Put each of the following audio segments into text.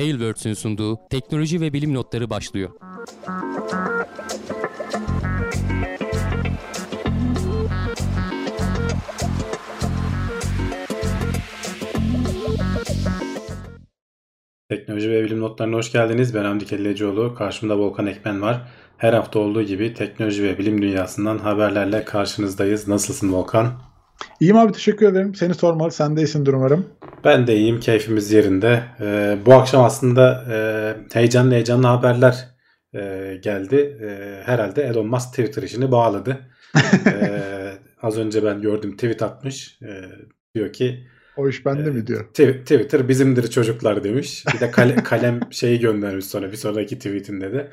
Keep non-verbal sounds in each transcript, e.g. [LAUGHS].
Tailwords'ün sunduğu teknoloji ve bilim notları başlıyor. Teknoloji ve bilim notlarına hoş geldiniz. Ben Hamdi Kellecioğlu. Karşımda Volkan Ekmen var. Her hafta olduğu gibi teknoloji ve bilim dünyasından haberlerle karşınızdayız. Nasılsın Volkan? İyiyim abi teşekkür ederim. Seni sormalı. Sen de iyisindir umarım. Ben de iyiyim. Keyfimiz yerinde. Ee, bu akşam aslında e, heyecanlı heyecanlı haberler e, geldi. E, herhalde Elon Musk Twitter işini bağladı. [LAUGHS] e, az önce ben gördüm tweet atmış. E, diyor ki o iş bende ee, mi diyor? Twitter bizimdir çocuklar demiş. Bir de kale, [LAUGHS] kalem şeyi göndermiş sonra bir sonraki tweetinde de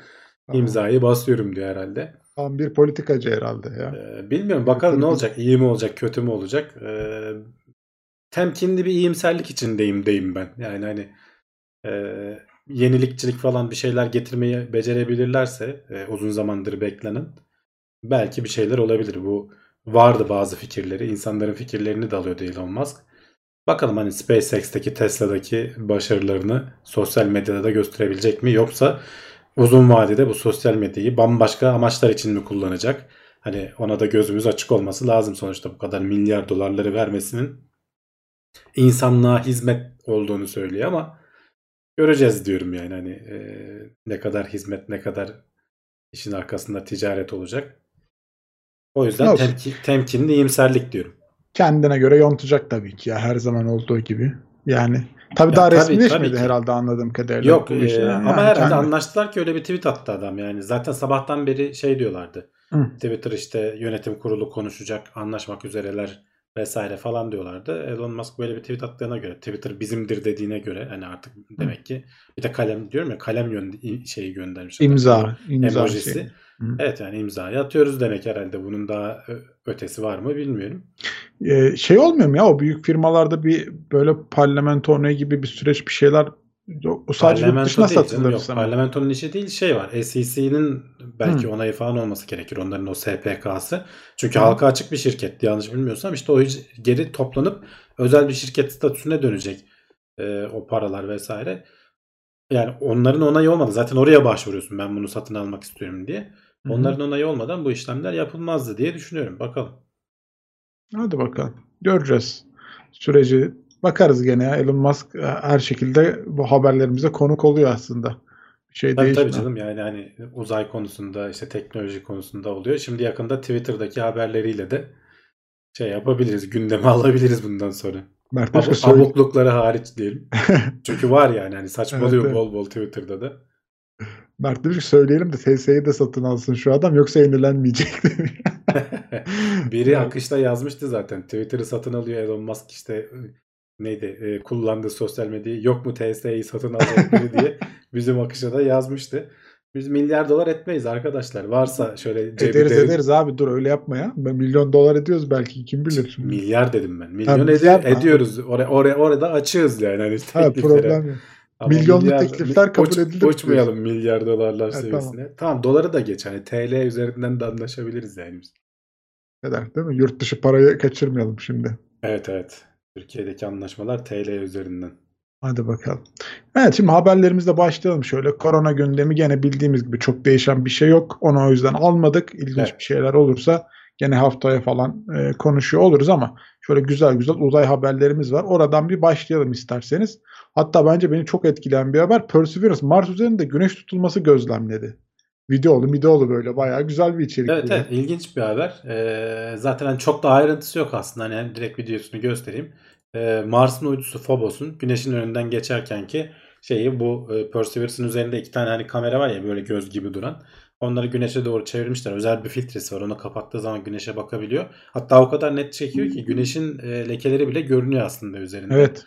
imzayı basıyorum diyor herhalde. Tam bir politikacı herhalde ya. Ee, bilmiyorum bakalım ne olacak? İyi mi olacak, kötü mü olacak? Ee, temkinli bir iyimserlik içindeyim deyim ben. Yani hani e, yenilikçilik falan bir şeyler getirmeyi becerebilirlerse e, uzun zamandır beklenen belki bir şeyler olabilir. Bu vardı bazı fikirleri. insanların fikirlerini de alıyordu Elon Musk. Bakalım hani SpaceX'teki Tesla'daki başarılarını sosyal medyada da gösterebilecek mi? Yoksa uzun vadede bu sosyal medyayı bambaşka amaçlar için mi kullanacak? Hani ona da gözümüz açık olması lazım sonuçta bu kadar milyar dolarları vermesinin insanlığa hizmet olduğunu söylüyor ama göreceğiz diyorum yani hani e, ne kadar hizmet ne kadar işin arkasında ticaret olacak. O yüzden temki, temkinli iyimserlik diyorum kendine göre yontacak tabii ki ya her zaman olduğu gibi. Yani tabii ya daha tabii, resmileşmedi tabii herhalde anladığım kadarıyla. Yok e, yani ama herhalde kendi... anlaştılar ki öyle bir tweet attı adam yani. Zaten sabahtan beri şey diyorlardı. Hı. Twitter işte yönetim kurulu konuşacak, anlaşmak üzereler vesaire falan diyorlardı. Elon Musk böyle bir tweet attığına göre Twitter bizimdir dediğine göre hani artık demek ki bir de kalem diyorum ya kalem yön şeyi göndermiş. İmza, imza emojisi. Şey. Evet yani imzayı atıyoruz demek herhalde. Bunun daha ötesi var mı bilmiyorum. Ee, şey olmuyor mu ya o büyük firmalarda bir böyle parlamento onayı gibi bir süreç bir şeyler o sadece yurt dışına satılır yok, Parlamentonun işi değil şey var. SEC'nin belki Hı. onayı falan olması gerekir. Onların o SPK'sı. Çünkü Hı. halka açık bir şirket yanlış bilmiyorsam işte o geri toplanıp özel bir şirket statüsüne dönecek e, o paralar vesaire. Yani onların onayı olmadı. Zaten oraya başvuruyorsun ben bunu satın almak istiyorum diye. Onların onayı olmadan bu işlemler yapılmazdı diye düşünüyorum. Bakalım. Hadi bakalım. Göreceğiz süreci. Bakarız gene ya. Elon Musk e, her şekilde bu haberlerimize konuk oluyor aslında. Bir şey tabii, tabii canım yani hani uzay konusunda işte teknoloji konusunda oluyor. Şimdi yakında Twitter'daki haberleriyle de şey yapabiliriz. Gündeme [LAUGHS] alabiliriz bundan sonra. Mert Ab- söyle... Abuklukları hariç diyelim. [LAUGHS] Çünkü var yani hani saçmalıyor evet, bol bol Twitter'da da. Mert demiş söyleyelim de TS'yi de satın alsın şu adam yoksa yenilenmeyecek [LAUGHS] Biri akışta yazmıştı zaten. Twitter'ı satın alıyor Elon Musk işte neydi e, kullandığı sosyal medyayı yok mu TS'yi satın alacak biri diye [LAUGHS] bizim akışa da yazmıştı. Biz milyar dolar etmeyiz arkadaşlar. Varsa şöyle ederiz derin... ederiz abi dur öyle yapma ya. Ben milyon dolar ediyoruz belki kim bilir. Şimdi. Milyar dedim ben. Milyon ha, ed- ediyoruz. Oraya oraya orada açığız yani hani ha, problem yok. Ama Milyonluk milyar, teklifler kabul uç, edilir. Uçmayalım milyar dolarlar evet, seviyesine. Tamam. tamam doları da geç. Hani TL üzerinden de anlaşabiliriz yani biz. Kadar değil mi? Yurt dışı parayı kaçırmayalım şimdi. Evet evet. Türkiye'deki anlaşmalar TL üzerinden. Hadi bakalım. Evet şimdi haberlerimizle başlayalım şöyle. Korona gündemi gene bildiğimiz gibi çok değişen bir şey yok. Onu o yüzden almadık. İlginç evet. bir şeyler olursa gene haftaya falan e, konuşuyor oluruz ama şöyle güzel güzel uzay haberlerimiz var. Oradan bir başlayalım isterseniz. Hatta bence beni çok etkileyen bir haber. Perseverance Mars üzerinde güneş tutulması gözlemledi. Videolu videolu böyle bayağı güzel bir içerik. Evet evet ilginç bir haber. Ee, zaten hani çok da ayrıntısı yok aslında. Hani direkt videosunu göstereyim. Ee, Mars'ın uydusu Phobos'un güneşin önünden geçerken ki şeyi bu e, Perseverance'ın üzerinde iki tane hani kamera var ya böyle göz gibi duran. Onları güneşe doğru çevirmişler. Özel bir filtresi var. Onu kapattığı zaman güneşe bakabiliyor. Hatta o kadar net çekiyor ki güneşin e, lekeleri bile görünüyor aslında üzerinde. Evet.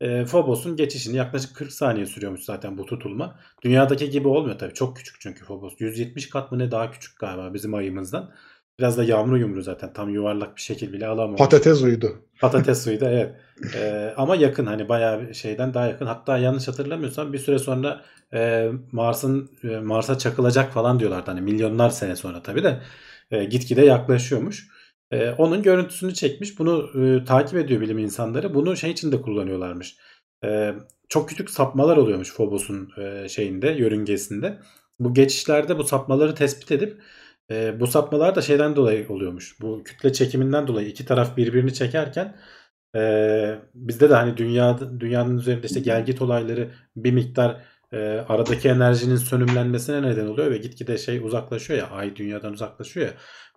E, Phobos'un geçişini yaklaşık 40 saniye sürüyormuş zaten bu tutulma. Dünyadaki gibi olmuyor tabii. Çok küçük çünkü Phobos. 170 kat mı ne daha küçük galiba bizim ayımızdan. Biraz da yağmur yumru zaten. Tam yuvarlak bir şekil bile alamamış. Patates uydu. Patates uydu evet. Ee, ama yakın hani bayağı şeyden daha yakın. Hatta yanlış hatırlamıyorsam bir süre sonra e, Mars'ın e, Mars'a çakılacak falan diyorlardı. Hani milyonlar sene sonra tabii de e, gitgide yaklaşıyormuş. E, onun görüntüsünü çekmiş. Bunu e, takip ediyor bilim insanları. Bunu şey için de kullanıyorlarmış. E, çok küçük sapmalar oluyormuş Phobos'un e, şeyinde, yörüngesinde. Bu geçişlerde bu sapmaları tespit edip e, bu sapmalar da şeyden dolayı oluyormuş. Bu kütle çekiminden dolayı iki taraf birbirini çekerken e, bizde de hani dünya dünyanın üzerinde işte gelgit olayları bir miktar e, aradaki enerjinin sönümlenmesine neden oluyor ve gitgide şey uzaklaşıyor ya ay dünyadan uzaklaşıyor ya.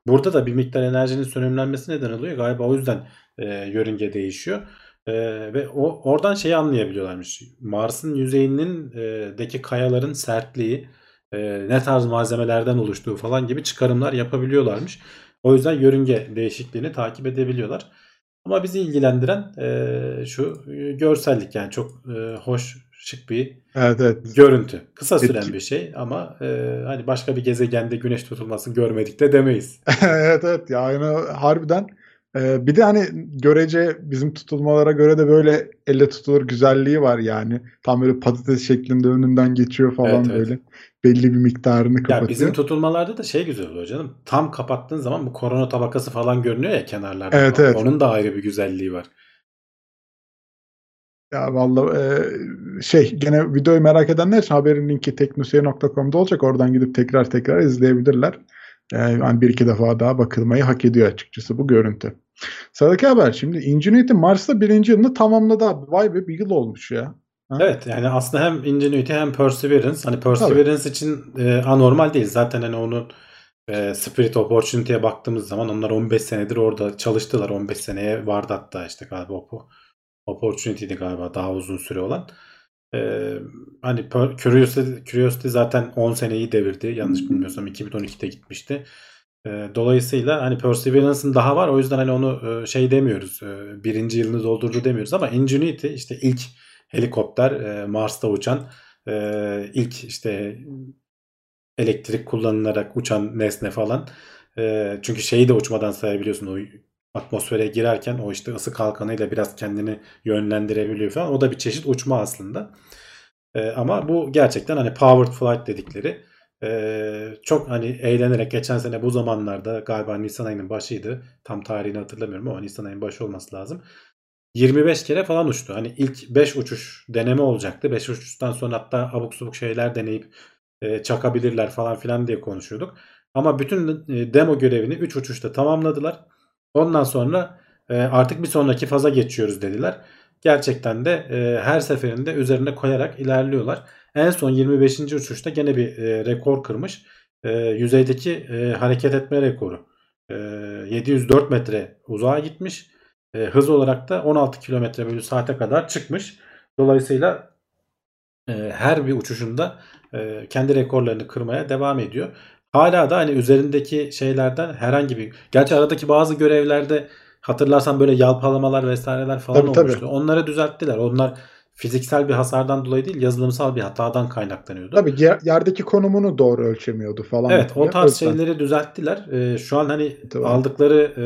Burada da bir miktar enerjinin sönümlenmesi neden oluyor. Galiba o yüzden e, yörünge değişiyor. E, ve o oradan şeyi anlayabiliyorlarmış. Mars'ın yüzeyinin e, kayaların sertliği, e, ne tarz malzemelerden oluştuğu falan gibi çıkarımlar yapabiliyorlarmış. O yüzden yörünge değişikliğini takip edebiliyorlar. Ama bizi ilgilendiren e, şu e, görsellik yani çok e, hoş, şık bir Evet evet. görüntü. Kısa süren Etki- bir şey ama e, hani başka bir gezegende güneş tutulmasını görmedik de demeyiz. [LAUGHS] evet evet yani harbiden e, bir de hani görece bizim tutulmalara göre de böyle elle tutulur güzelliği var yani. Tam böyle patates şeklinde önünden geçiyor falan Evet, evet. böyle. Belli bir miktarını Ya kapatıyor. bizim tutulmalarda da şey güzel oluyor canım. Tam kapattığın zaman bu korona tabakası falan görünüyor ya kenarlarda. Evet, falan. evet. Onun da ayrı bir güzelliği var. Ya vallahi e, şey gene videoyu merak edenler için haberin linki teknoseyir.com'da olacak. Oradan gidip tekrar tekrar izleyebilirler. Yani bir iki defa daha bakılmayı hak ediyor açıkçası bu görüntü. Sıradaki haber şimdi Ingenuity Mars'ta birinci yılını tamamladı abi. Vay be bir yıl olmuş ya. Ha? Evet yani aslında hem Ingenuity hem Perseverance. Hani Perseverance için e, anormal değil. Zaten hani onun e, Spirit Opportunity'ye baktığımız zaman onlar 15 senedir orada çalıştılar. 15 seneye vardı hatta işte galiba o Opportunity'di galiba daha uzun süre olan. E, hani Per- Curiosity, Curiosity zaten 10 seneyi devirdi. Yanlış bilmiyorsam 2012'de gitmişti. E, dolayısıyla hani Perseverance'ın daha var. O yüzden hani onu e, şey demiyoruz. e, birinci yılını doldurdu demiyoruz ama Ingenuity işte ilk helikopter e, Mars'ta uçan ilk işte elektrik kullanılarak uçan nesne falan. Çünkü şeyi de uçmadan sayabiliyorsun o atmosfere girerken o işte ısı kalkanıyla biraz kendini yönlendirebiliyor falan. O da bir çeşit uçma aslında. Ama bu gerçekten hani powered flight dedikleri e, çok hani eğlenerek geçen sene bu zamanlarda galiba Nisan ayının başıydı. Tam tarihini hatırlamıyorum ama Nisan ayının başı olması lazım. 25 kere falan uçtu. Hani ilk 5 uçuş deneme olacaktı. 5 uçuştan sonra hatta abuk subuk şeyler deneyip e, çakabilirler falan filan diye konuşuyorduk. Ama bütün demo görevini 3 uçuşta tamamladılar. Ondan sonra e, artık bir sonraki faza geçiyoruz dediler. Gerçekten de e, her seferinde üzerine koyarak ilerliyorlar. En son 25. uçuşta gene bir e, rekor kırmış. E, yüzeydeki e, hareket etme rekoru. E, 704 metre uzağa gitmiş. E, hız olarak da 16 km bölü saate kadar çıkmış. Dolayısıyla e, her bir uçuşunda e, kendi rekorlarını kırmaya devam ediyor. Hala da hani üzerindeki şeylerden herhangi bir... Gerçi aradaki bazı görevlerde hatırlarsan böyle yalpalamalar vesaireler falan Tabii, tabii. olmuştu. Onları düzelttiler. Onlar fiziksel bir hasardan dolayı değil yazılımsal bir hatadan kaynaklanıyordu. Tabii yer- yerdeki konumunu doğru ölçemiyordu falan. Evet o tarz yüzden. şeyleri düzelttiler. Ee, şu an hani Tabii. aldıkları e,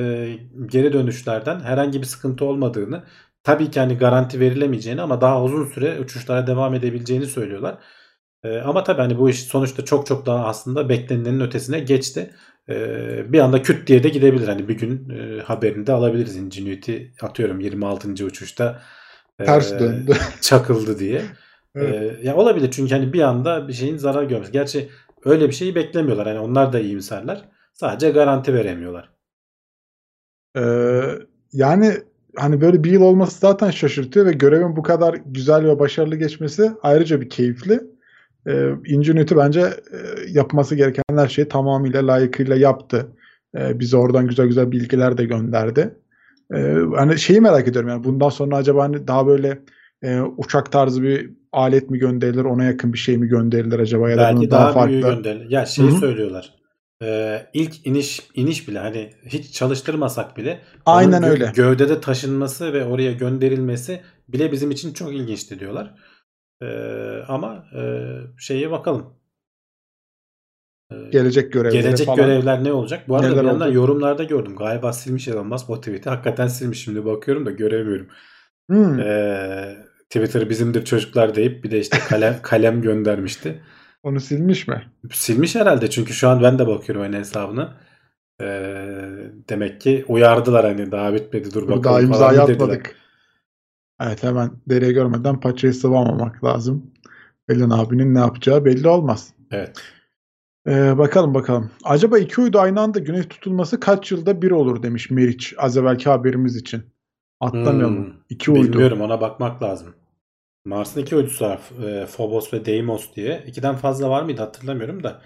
geri dönüşlerden herhangi bir sıkıntı olmadığını tabii ki hani garanti verilemeyeceğini ama daha uzun süre uçuşlara devam edebileceğini söylüyorlar. Ee, ama tabii hani bu iş sonuçta çok çok daha aslında beklenenin ötesine geçti. Ee, bir anda küt diye de gidebilir. Hani bir gün e, haberini de alabiliriz. Ingenuity atıyorum 26. uçuşta e, Ters döndü. [LAUGHS] çakıldı diye. Evet. Ee, ya olabilir çünkü hani bir anda bir şeyin zarar görmesi. Gerçi öyle bir şeyi beklemiyorlar. Yani onlar da iyimserler. Sadece garanti veremiyorlar. Ee, yani hani böyle bir yıl olması zaten şaşırtıyor ve görevin bu kadar güzel ve başarılı geçmesi ayrıca bir keyifli. Ee, Ingenuity bence e, yapması gereken her şeyi tamamıyla layıkıyla yaptı. Ee, bize oradan güzel güzel bilgiler de gönderdi. Ee, hani şeyi merak ediyorum yani bundan sonra acaba hani daha böyle e, uçak tarzı bir alet mi gönderilir, ona yakın bir şey mi gönderilir acaba ya da Belki daha, daha farklı. büyüğü gönderilir. Ya şeyi Hı hı. söylüyorlar. Ee, ilk iniş iniş bile hani hiç çalıştırmasak bile Aynen gö- öyle. gövdede taşınması ve oraya gönderilmesi bile bizim için çok ilginçti diyorlar. Ee, ama e, şeye bakalım. Ee, Gelecek görevleri Gelecek falan. görevler ne olacak? Bu arada Neler bir yandan yorumlarda gördüm. Galiba silmiş Elon Musk o tweet'i. Hakikaten silmiş. Şimdi bakıyorum da göremiyorum. Hmm. Ee, Twitter bizimdir çocuklar deyip bir de işte kalem, [LAUGHS] kalem göndermişti. Onu silmiş mi? Silmiş herhalde çünkü şu an ben de bakıyorum aynı hesabına. Ee, demek ki uyardılar hani daha bitmedi dur bakalım daha imzayı atmadık. Evet hemen deriye görmeden paçayı sıvamamak lazım. Elin abinin ne yapacağı belli olmaz. Evet. Ee, bakalım bakalım. Acaba iki uydu aynı anda güneş tutulması kaç yılda bir olur demiş Meriç az evvelki haberimiz için. Atlamayalım. Hmm, iki uydu. Bilmiyorum ona bakmak lazım. Mars'ın iki uydusu var. E, Phobos ve Deimos diye. İkiden fazla var mıydı hatırlamıyorum da.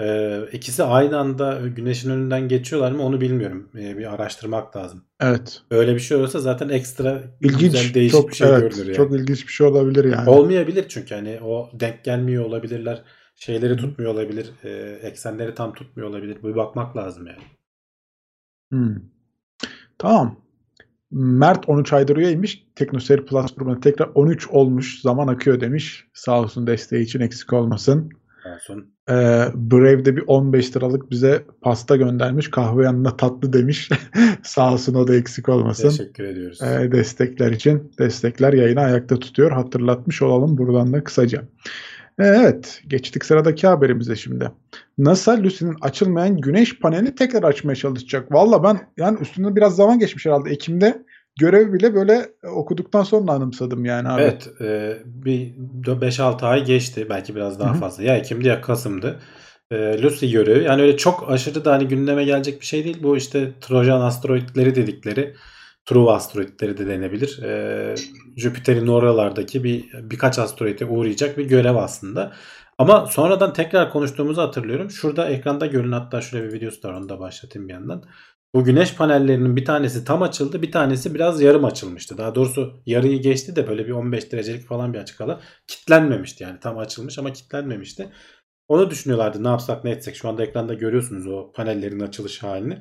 E, ikisi aynı anda güneşin önünden geçiyorlar mı onu bilmiyorum. E, bir araştırmak lazım. Evet. Öyle bir şey olursa zaten ekstra İlginç. güzel değişik çok, bir şey evet, görünür yani. Çok ilginç bir şey olabilir yani. Olmayabilir çünkü hani o denk gelmiyor olabilirler. Şeyleri tutmuyor olabilir. E, eksenleri tam tutmuyor olabilir. Bir bakmak lazım yani. Hmm. Tamam. Mert 13 aydır üyeymiş. Teknoseyir Plus grubuna tekrar 13 olmuş. Zaman akıyor demiş. Sağ olsun desteği için eksik olmasın. Olsun. Ee, Brave'de bir 15 liralık bize pasta göndermiş. Kahve yanında tatlı demiş. [LAUGHS] Sağ olsun o da eksik olmasın. Teşekkür ediyoruz. Ee, destekler için. Destekler yayını ayakta tutuyor. Hatırlatmış olalım buradan da kısaca. Ee, Evet, geçtik sıradaki haberimize şimdi. NASA Lucy'nin açılmayan güneş panelini tekrar açmaya çalışacak. Valla ben yani üstünden biraz zaman geçmiş herhalde. Ekim'de görev bile böyle okuduktan sonra anımsadım yani abi. Evet, e, bir 5-6 ay geçti. Belki biraz daha Hı hı. fazla. Ya Ekim'di ya Kasım'dı. E, Lucy görevi. Yani öyle çok aşırı da hani gündeme gelecek bir şey değil. Bu işte Trojan asteroidleri dedikleri True asteroidleri de denebilir. E, Jüpiter'in oralardaki bir birkaç asteroide uğrayacak bir görev aslında. Ama sonradan tekrar konuştuğumuzu hatırlıyorum. Şurada ekranda görün hatta şuraya bir videosu var onu da başlatayım bir yandan. Bu güneş panellerinin bir tanesi tam açıldı, bir tanesi biraz yarım açılmıştı. Daha doğrusu yarıyı geçti de böyle bir 15 derecelik falan bir açık alan. Kitlenmemişti yani tam açılmış ama kitlenmemişti. Onu düşünüyorlardı ne yapsak ne etsek. Şu anda ekranda görüyorsunuz o panellerin açılış halini.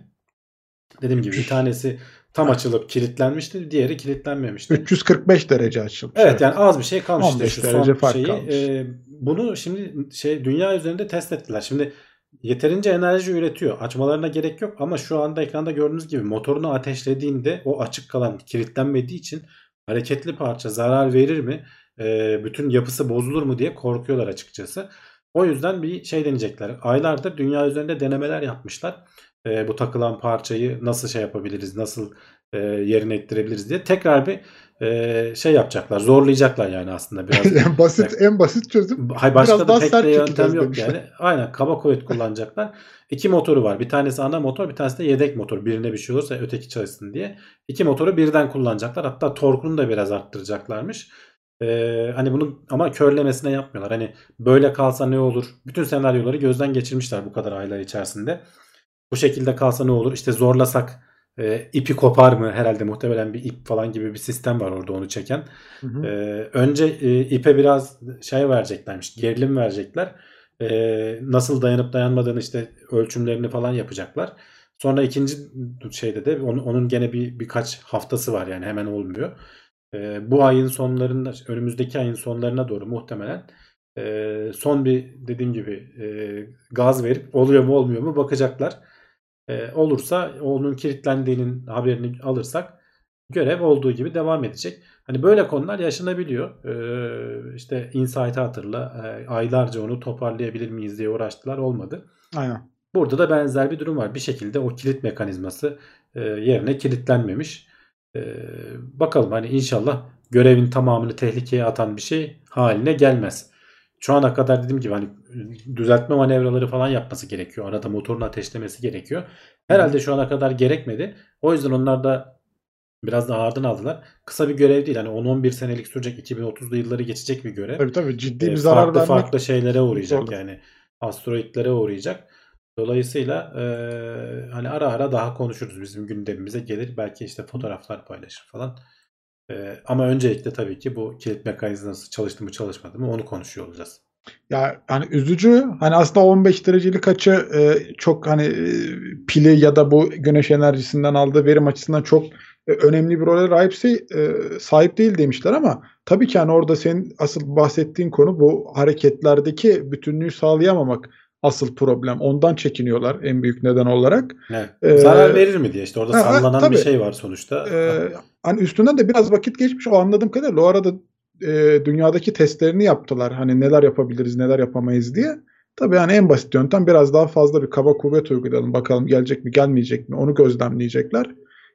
Dediğim gibi bir tanesi tam açılıp kilitlenmişti, diğeri kilitlenmemişti. 345 derece açılmış. Evet yani az bir şey kalmış işte 15 şu derece fark şeyi. kalmış. Ee, bunu şimdi şey dünya üzerinde test ettiler. Şimdi yeterince enerji üretiyor. Açmalarına gerek yok ama şu anda ekranda gördüğünüz gibi motorunu ateşlediğinde o açık kalan kilitlenmediği için hareketli parça zarar verir mi? Ee, bütün yapısı bozulur mu diye korkuyorlar açıkçası. O yüzden bir şey deneyecekler. Aylardır dünya üzerinde denemeler yapmışlar. Ee, bu takılan parçayı nasıl şey yapabiliriz, nasıl e, yerine ettirebiliriz diye tekrar bir e, şey yapacaklar. Zorlayacaklar yani aslında biraz. [LAUGHS] en basit en basit çözüm. Hay başka Biraz da daha pek de yöntem yok demişler. yani. Aynen kaba kuvvet kullanacaklar. İki motoru var. Bir tanesi ana motor, bir tanesi de yedek motor. Birine bir şey olursa öteki çalışsın diye. İki motoru birden kullanacaklar. Hatta torkunu da biraz arttıracaklarmış. Ee, hani bunu ama körlemesine yapmıyorlar. Hani böyle kalsa ne olur? Bütün senaryoları gözden geçirmişler bu kadar aylar içerisinde. Bu şekilde kalsa ne olur? İşte zorlasak e, ipi kopar mı? Herhalde muhtemelen bir ip falan gibi bir sistem var orada onu çeken. Hı hı. Ee, önce e, ipe biraz şey vereceklermiş, gerilim verecekler. Ee, nasıl dayanıp dayanmadığını işte ölçümlerini falan yapacaklar. Sonra ikinci şeyde de onun, onun gene bir birkaç haftası var yani hemen olmuyor. Ee, bu ayın sonlarında, önümüzdeki ayın sonlarına doğru muhtemelen e, son bir dediğim gibi e, gaz verip oluyor mu olmuyor mu bakacaklar. E, olursa onun kilitlendiğinin haberini alırsak görev olduğu gibi devam edecek. Hani böyle konular yaşanabiliyor. Ee, işte Insight'ı hatırla. Ee, aylarca onu toparlayabilir miyiz diye uğraştılar. Olmadı. Aynen. Burada da benzer bir durum var. Bir şekilde o kilit mekanizması e, yerine kilitlenmemiş. Bakalım hani inşallah görevin tamamını tehlikeye atan bir şey haline gelmez. Şu ana kadar dediğim gibi hani düzeltme manevraları falan yapması gerekiyor. Arada motorun ateşlemesi gerekiyor. Herhalde şu ana kadar gerekmedi. O yüzden onlar da biraz da ağırdan aldılar. Kısa bir görev değil. Hani 10-11 senelik sürecek 2030'lu yılları geçecek bir görev. Tabii tabii ciddi Ee, bir zarar farklı vermek. farklı şeylere uğrayacak zor. yani. Asteroidlere uğrayacak. Dolayısıyla e, hani ara ara daha konuşuruz. Bizim gündemimize gelir. Belki işte fotoğraflar paylaşır falan. E, ama öncelikle tabii ki bu kilit mekanizması çalıştı mı çalışmadı mı onu konuşuyor olacağız. Ya hani üzücü. Hani aslında 15 derecelik açı e, çok hani e, pili ya da bu güneş enerjisinden aldığı verim açısından çok e, önemli bir role sahipse e, sahip değil demişler ama tabii ki hani orada senin asıl bahsettiğin konu bu hareketlerdeki bütünlüğü sağlayamamak asıl problem. Ondan çekiniyorlar en büyük neden olarak. Evet. Ee, Zarar verir mi diye işte orada ha, ha, sallanan tabii. bir şey var sonuçta. Ee, hani üstünden de biraz vakit geçmiş. O anladığım kadarıyla o arada e, dünyadaki testlerini yaptılar. Hani neler yapabiliriz, neler yapamayız diye. Tabii yani en basit yöntem biraz daha fazla bir kaba kuvvet uygulayalım. Bakalım gelecek mi, gelmeyecek mi? Onu gözlemleyecekler.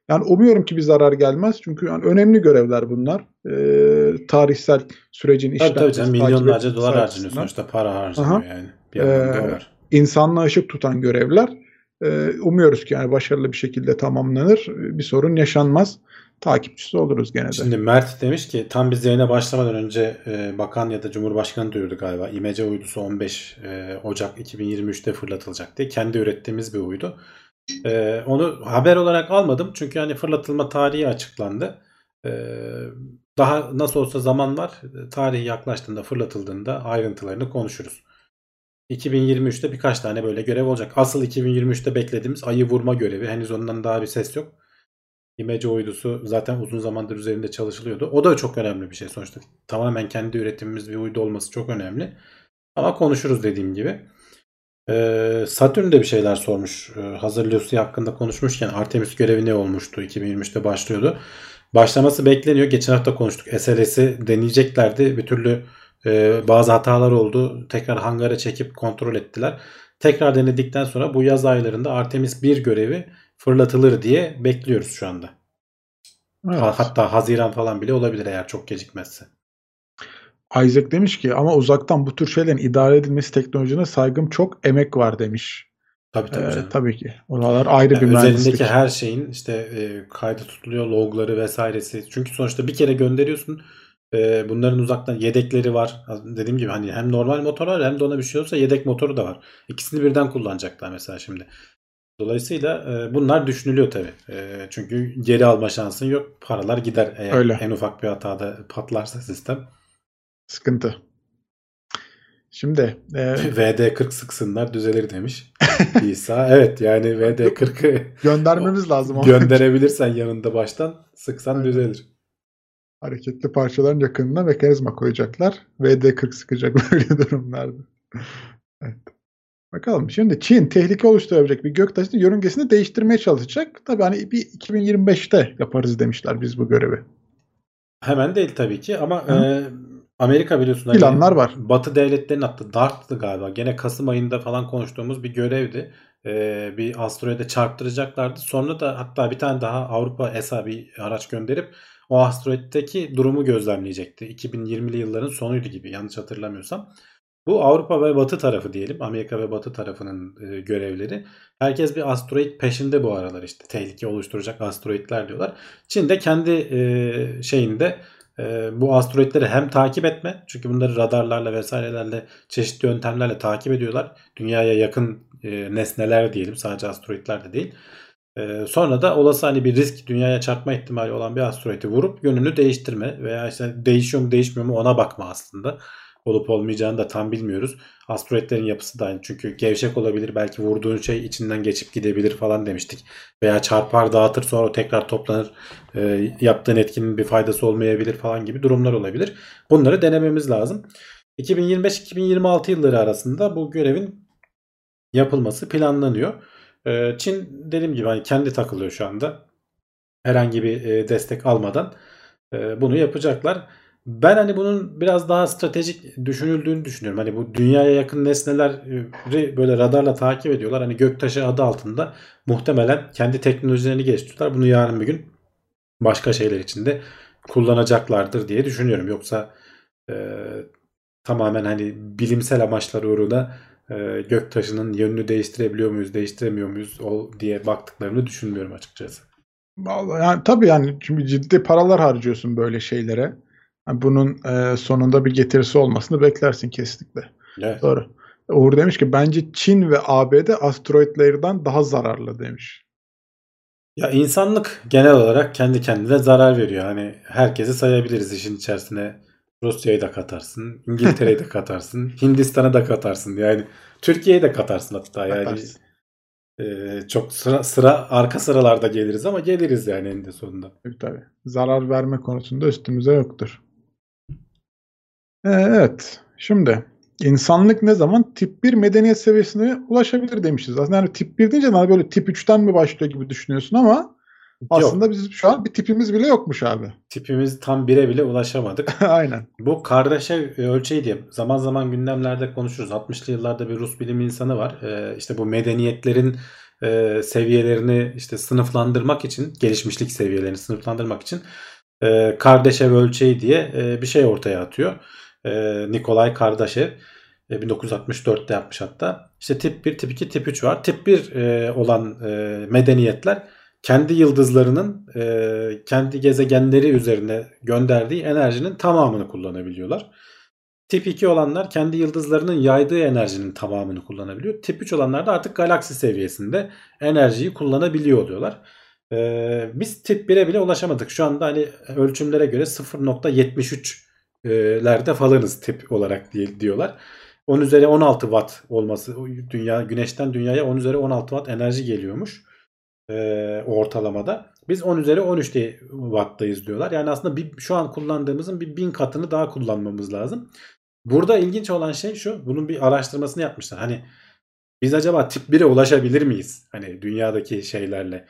Yani umuyorum ki bir zarar gelmez. Çünkü yani önemli görevler bunlar. Ee, tarihsel sürecin Tabii tabii takip milyonlarca dolar harcanıyor sonuçta para harcanıyor Aha. yani. Bir Ee, var. insanlığa ışık tutan görevler. Ee, umuyoruz ki yani başarılı bir şekilde tamamlanır. Bir sorun yaşanmaz. Takipçisi oluruz gene de. Şimdi Mert demiş ki tam biz yayına başlamadan önce e, bakan ya da cumhurbaşkanı duyurdu galiba. İmece uydusu 15 e, Ocak 2023'te fırlatılacak diye. Kendi ürettiğimiz bir uydu. E, onu haber olarak almadım çünkü hani fırlatılma tarihi açıklandı. E, daha nasıl olsa zaman var. Tarihi yaklaştığında fırlatıldığında ayrıntılarını konuşuruz. 2023'te birkaç tane böyle görev olacak. Asıl 2023'te beklediğimiz ayı vurma görevi. Henüz ondan daha bir ses yok. İmece uydusu zaten uzun zamandır üzerinde çalışılıyordu. O da çok önemli bir şey sonuçta. Tamamen kendi üretimimiz bir uydu olması çok önemli. Ama konuşuruz dediğim gibi. Ee, Satürn de bir şeyler sormuş. Ee, hazır Lucy hakkında konuşmuşken Artemis görevi ne olmuştu? 2023'te başlıyordu. Başlaması bekleniyor. Geçen hafta konuştuk. SLS'i deneyeceklerdi. Bir türlü e, bazı hatalar oldu. Tekrar hangara çekip kontrol ettiler. Tekrar denedikten sonra bu yaz aylarında Artemis 1 görevi fırlatılır diye bekliyoruz şu anda. Evet. Ha- Hatta Haziran falan bile olabilir eğer çok gecikmezse. Isaac demiş ki ama uzaktan bu tür şeylerin idare edilmesi teknolojine saygım çok emek var demiş. Tabii tabii Ee, canım. tabii ki. Oralar ayrı bir Yani mühendislik. üzerindeki her şeyin işte e, kaydı tutuluyor, logları vesairesi. Çünkü sonuçta bir kere gönderiyorsun. E, bunların uzaktan yedekleri var. Dediğim gibi hani hem normal motor var hem de ona bir şey olursa yedek motoru da var. İkisini birden kullanacaklar mesela şimdi. Dolayısıyla e, bunlar düşünülüyor tabii. E, çünkü geri alma şansın yok. Paralar gider eğer Öyle. en ufak bir hatada patlarsa sistem. Sıkıntı. Şimdi e, [LAUGHS] VD40 sıksınlar düzelir demiş. [LAUGHS] İsa. Evet yani VD40'ı [LAUGHS] göndermemiz lazım. gönderebilirsen yanında baştan sıksan Aynen. düzelir. Hareketli parçaların yakınına mekanizma koyacaklar. VD40 sıkacak böyle durumlarda. Evet. Bakalım. Şimdi Çin tehlike oluşturabilecek bir göktaşının yörüngesini değiştirmeye çalışacak. Tabii hani bir 2025'te yaparız demişler biz bu görevi. Hemen değil tabii ki ama Hı. e, Amerika biliyorsun hani Planlar var. Batı devletlerinin attığı DART'tı galiba. Gene Kasım ayında falan konuştuğumuz bir görevdi. E, bir asteroide çarptıracaklardı. Sonra da hatta bir tane daha Avrupa ESA bir araç gönderip o asteroiddeki durumu gözlemleyecekti. 2020'li yılların sonuydu gibi yanlış hatırlamıyorsam. Bu Avrupa ve Batı tarafı diyelim. Amerika ve Batı tarafının e, görevleri. Herkes bir asteroid peşinde bu aralar işte. Tehlike oluşturacak asteroidler diyorlar. Çin de kendi e, şeyinde e, bu asteroidleri hem takip etme. Çünkü bunları radarlarla vesairelerle çeşitli yöntemlerle takip ediyorlar. Dünyaya yakın nesneler diyelim. Sadece asteroidler de değil. Sonra da olası hani bir risk dünyaya çarpma ihtimali olan bir asteroidi vurup yönünü değiştirme veya işte değişiyor mu değişmiyor mu ona bakma aslında olup olmayacağını da tam bilmiyoruz. Asteroidlerin yapısı da aynı. Çünkü gevşek olabilir. Belki vurduğun şey içinden geçip gidebilir falan demiştik. Veya çarpar dağıtır sonra tekrar toplanır. E, yaptığın etkinin bir faydası olmayabilir falan gibi durumlar olabilir. Bunları denememiz lazım. 2025-2026 yılları arasında bu görevin yapılması planlanıyor. E, Çin dediğim gibi hani kendi takılıyor şu anda. Herhangi bir e, destek almadan e, bunu yapacaklar. Ben hani bunun biraz daha stratejik düşünüldüğünü düşünüyorum. Hani bu dünyaya yakın nesneleri böyle radarla takip ediyorlar. Hani göktaşı adı altında muhtemelen kendi teknolojilerini geliştiriyorlar. Bunu yarın bir gün başka şeyler için de kullanacaklardır diye düşünüyorum. Yoksa e, tamamen hani bilimsel amaçlar uğruna e, göktaşının yönünü değiştirebiliyor muyuz, değiştiremiyor muyuz o diye baktıklarını düşünmüyorum açıkçası. Vallahi yani tabii yani çünkü ciddi paralar harcıyorsun böyle şeylere. Bunun e, sonunda bir getirisi olmasını beklersin kesinlikle. Evet. Doğru. Uğur demiş ki bence Çin ve ABD asteroidlerden daha zararlı demiş. Ya insanlık genel olarak kendi kendine zarar veriyor. Hani herkesi sayabiliriz işin içerisine. Rusya'yı da katarsın, İngiltere'yi de [LAUGHS] katarsın, Hindistan'ı da katarsın. Yani Türkiye'yi de katarsın hatta yani. Bakarsın. e, çok sıra, sıra arka sıralarda geliriz ama geliriz yani eninde sonunda. Tabii tabii. Zarar verme konusunda üstümüze yoktur. Ee, evet. Şimdi insanlık ne zaman tip 1 medeniyet seviyesine ulaşabilir demişiz. Aslında yani tip 1 deyince hani böyle tip 3'ten mi başlıyor gibi düşünüyorsun ama aslında Yok, bizim şu an bir tipimiz bile yokmuş abi. tipimiz tam bire bile ulaşamadık. [LAUGHS] Aynen. Bu Kardashev ölçeği diye zaman zaman gündemlerde konuşuruz. 60'lı yıllarda bir Rus bilim insanı var. Ee, işte bu medeniyetlerin e, seviyelerini işte sınıflandırmak için gelişmişlik seviyelerini sınıflandırmak için e, Kardashev ölçeği diye e, bir şey ortaya atıyor. E, Nikolay Kardashev e, 1964'te yapmış hatta. İşte tip 1, tip 2, tip 3 var. Tip 1 e, olan e, medeniyetler kendi yıldızlarının e, kendi gezegenleri üzerine gönderdiği enerjinin tamamını kullanabiliyorlar. Tip 2 olanlar kendi yıldızlarının yaydığı enerjinin tamamını kullanabiliyor. Tip 3 olanlar da artık galaksi seviyesinde enerjiyi kullanabiliyor oluyorlar. Ee, biz tip 1'e bile ulaşamadık. Şu anda hani ölçümlere göre 0.73'lerde falanız tip olarak diye, diyorlar. 10 üzeri 16 watt olması dünya güneşten dünyaya 10 üzeri 16 watt enerji geliyormuş e, ortalamada. Biz 10 üzeri 13 watt'tayız diyorlar. Yani aslında bir, şu an kullandığımızın bir bin katını daha kullanmamız lazım. Burada ilginç olan şey şu. Bunun bir araştırmasını yapmışlar. Hani biz acaba tip 1'e ulaşabilir miyiz? Hani dünyadaki şeylerle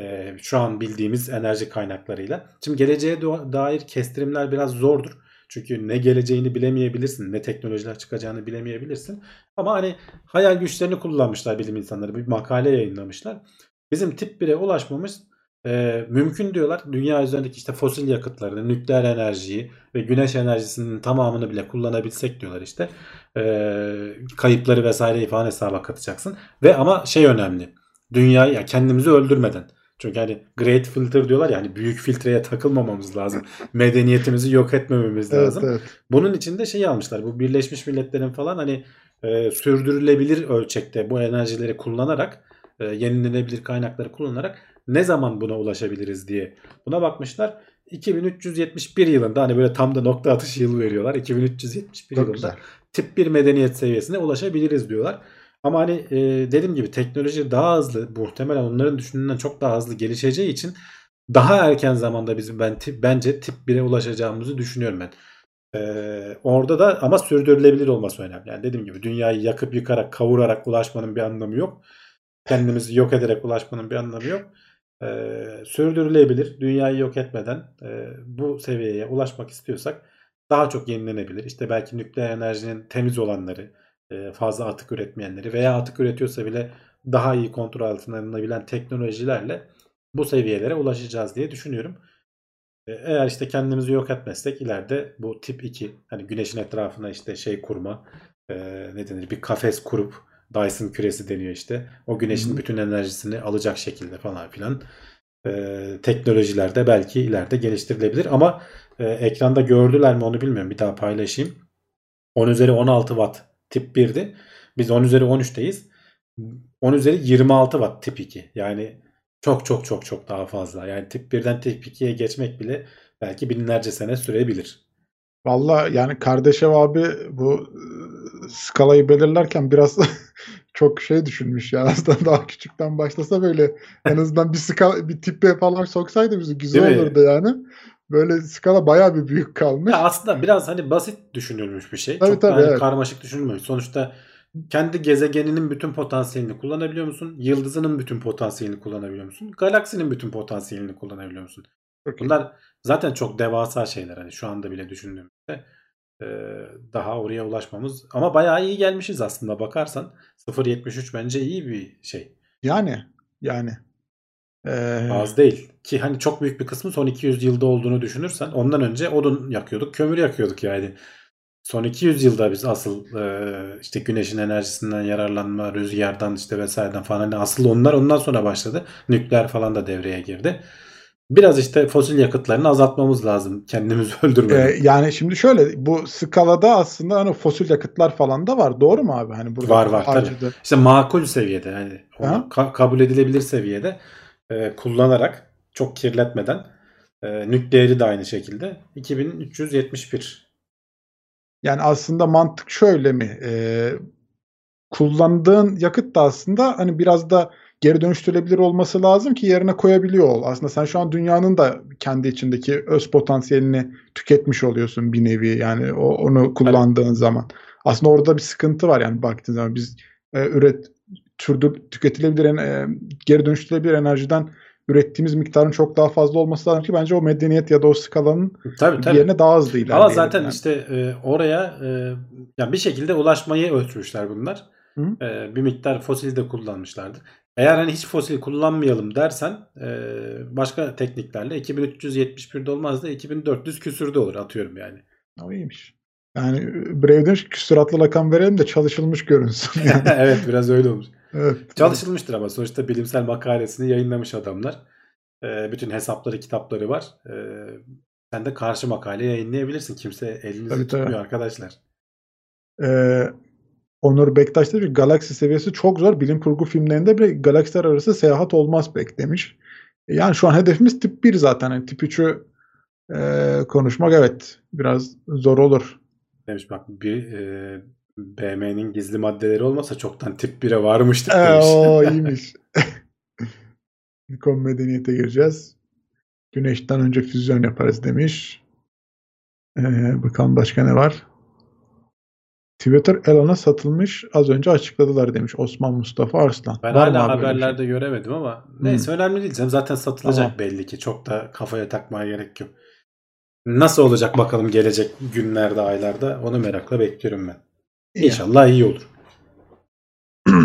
e, şu an bildiğimiz enerji kaynaklarıyla. Şimdi geleceğe dair kestirimler biraz zordur. Çünkü ne geleceğini bilemeyebilirsin, ne teknolojiler çıkacağını bilemeyebilirsin. Ama hani hayal güçlerini kullanmışlar bilim insanları. Bir makale yayınlamışlar. Bizim tip 1'e ulaşmamız e, mümkün diyorlar. Dünya üzerindeki işte fosil yakıtlarını, nükleer enerjiyi ve güneş enerjisinin tamamını bile kullanabilsek diyorlar işte. E, kayıpları vesaireyi falan hesaba katacaksın. Ve ama şey önemli. Dünyayı ya kendimizi öldürmeden. Çünkü hani great filter diyorlar ya hani büyük filtreye takılmamamız lazım. Medeniyetimizi yok etmememiz lazım. Evet. Bunun için de şey almışlar. Bu Birleşmiş Milletler'in falan hani e, sürdürülebilir ölçekte bu enerjileri kullanarak e, yenilenebilir kaynakları kullanarak ne zaman buna ulaşabiliriz diye buna bakmışlar. 2371 yılında hani böyle tam da nokta atışı yıl veriyorlar. 2371 Çok yılında güzel. tip bir medeniyet seviyesine ulaşabiliriz diyorlar. Ama hani e, dediğim gibi teknoloji daha hızlı muhtemelen onların düşündüğünden çok daha hızlı gelişeceği için daha erken zamanda bizim ben tip, bence tip 1'e ulaşacağımızı düşünüyorum ben. Ee, orada da ama sürdürülebilir olması önemli. Yani dediğim gibi dünyayı yakıp yıkarak kavurarak ulaşmanın bir anlamı yok. Kendimizi yok ederek ulaşmanın bir anlamı yok. Ee, sürdürülebilir dünyayı yok etmeden e, bu seviyeye ulaşmak istiyorsak daha çok yenilenebilir. İşte belki nükleer enerjinin temiz olanları fazla atık üretmeyenleri veya atık üretiyorsa bile daha iyi kontrol altına alınabilen teknolojilerle bu seviyelere ulaşacağız diye düşünüyorum. E, eğer işte kendimizi yok etmezsek ileride bu tip 2 hani güneşin etrafına işte şey kurma e, ne denir bir kafes kurup Dyson küresi deniyor işte. O güneşin Hı-hı. bütün enerjisini alacak şekilde falan filan e, teknolojiler de belki ileride geliştirilebilir. Ama e, ekranda gördüler mi onu bilmiyorum. Bir daha paylaşayım. 10 üzeri 16 watt tip 1'di. Biz 10 üzeri 13'teyiz. 10 üzeri 26 watt tip 2. Yani çok çok çok çok daha fazla. Yani tip 1'den tip 2'ye geçmek bile belki binlerce sene sürebilir. Valla yani Kardeşev abi bu skalayı belirlerken biraz [LAUGHS] çok şey düşünmüş ya [LAUGHS] aslında daha küçükten başlasa böyle en azından bir skala bir tipe falan soksaydı bizi güzel Değil olurdu mi? yani. Böyle skala bayağı bir büyük kalmış. Ya aslında biraz hani basit düşünülmüş bir şey. Tabii, Çok tabii, hani evet. karmaşık düşünülmemiş. Sonuçta kendi gezegeninin bütün potansiyelini kullanabiliyor musun? Yıldızının bütün potansiyelini kullanabiliyor musun? Galaksinin bütün potansiyelini kullanabiliyor musun? Çok Bunlar iyi. zaten çok devasa şeyler hani şu anda bile düşündüğümüzde e, daha oraya ulaşmamız ama bayağı iyi gelmişiz aslında bakarsan 0.73 bence iyi bir şey. Yani yani ee... Az değil. Ki hani çok büyük bir kısmı son 200 yılda olduğunu düşünürsen ondan önce odun yakıyorduk, kömür yakıyorduk yani. Son 200 yılda biz asıl e, işte güneşin enerjisinden yararlanma, rüzgardan işte vesaireden falan hani asıl onlar ondan sonra başladı. Nükleer falan da devreye girdi. Biraz işte fosil yakıtlarını azaltmamız lazım kendimizi [LAUGHS] öldürmeden. Ee, yani şimdi şöyle bu skalada aslında hani fosil yakıtlar falan da var. Doğru mu abi? Hani burada var var harcadı. tabii. İşte makul seviyede yani ka- kabul edilebilir seviyede e, kullanarak çok kirletmeden e, nükleeri de aynı şekilde 2371. Yani aslında mantık şöyle mi? E, kullandığın yakıt da aslında hani biraz da geri dönüştürülebilir olması lazım ki yerine koyabiliyor ol. Aslında sen şu an dünyanın da kendi içindeki öz potansiyelini tüketmiş oluyorsun bir nevi. Yani o, onu kullandığın evet. zaman. Aslında orada bir sıkıntı var yani baktığın zaman biz e, üret türdür tüketilebilir e, geri dönüştürülebilir enerjiden ürettiğimiz miktarın çok daha fazla olması lazım ki bence o medeniyet ya da o skalanın tabii, tabii. yerine daha hızlı ilerleyelim. Ama zaten yani. işte e, oraya e, yani bir şekilde ulaşmayı ölçmüşler bunlar. E, bir miktar fosil de kullanmışlardır. Eğer hani hiç fosil kullanmayalım dersen e, başka tekniklerle 2371'de olmaz da 2400 küsürde olur atıyorum yani. O iyiymiş. Yani Brave demiş ki küsuratlı rakam verelim de çalışılmış görünsün. [LAUGHS] Yani. evet biraz öyle olmuş. Evet. Çalışılmıştır ama sonuçta bilimsel makalesini yayınlamış adamlar. E, bütün hesapları kitapları var. E, sen de karşı makale yayınlayabilirsin. Kimse elinizi Tabii, tabii. tutmuyor arkadaşlar. Ee, Onur Bektaş demiş ki galaksi seviyesi çok zor. Bilim kurgu filmlerinde bile galaksiler arası seyahat olmaz pek demiş. E, Yani şu an hedefimiz tip 1 zaten. Yani tip 3'ü e, konuşmak evet biraz zor olur. Demiş bak bir e, BM'nin gizli maddeleri olmasa çoktan tip 1'e varmıştık Ee, demiş. o [LAUGHS] iyiymiş. [LAUGHS] Nikon medeniyete gireceğiz. Güneşten önce füzyon yaparız demiş. Ee, bakalım başka ne var? Twitter Elon'a satılmış az önce açıkladılar demiş Osman Mustafa Arslan. Ben Var hala şey? haberlerde göremedim ama neyse önemli değil. Zaten satılacak Tamam. belli ki. Çok da kafaya takmaya gerek yok. Nasıl olacak bakalım gelecek günlerde, aylarda onu merakla bekliyorum ben. İnşallah iyi olur. [CLEARS THROAT]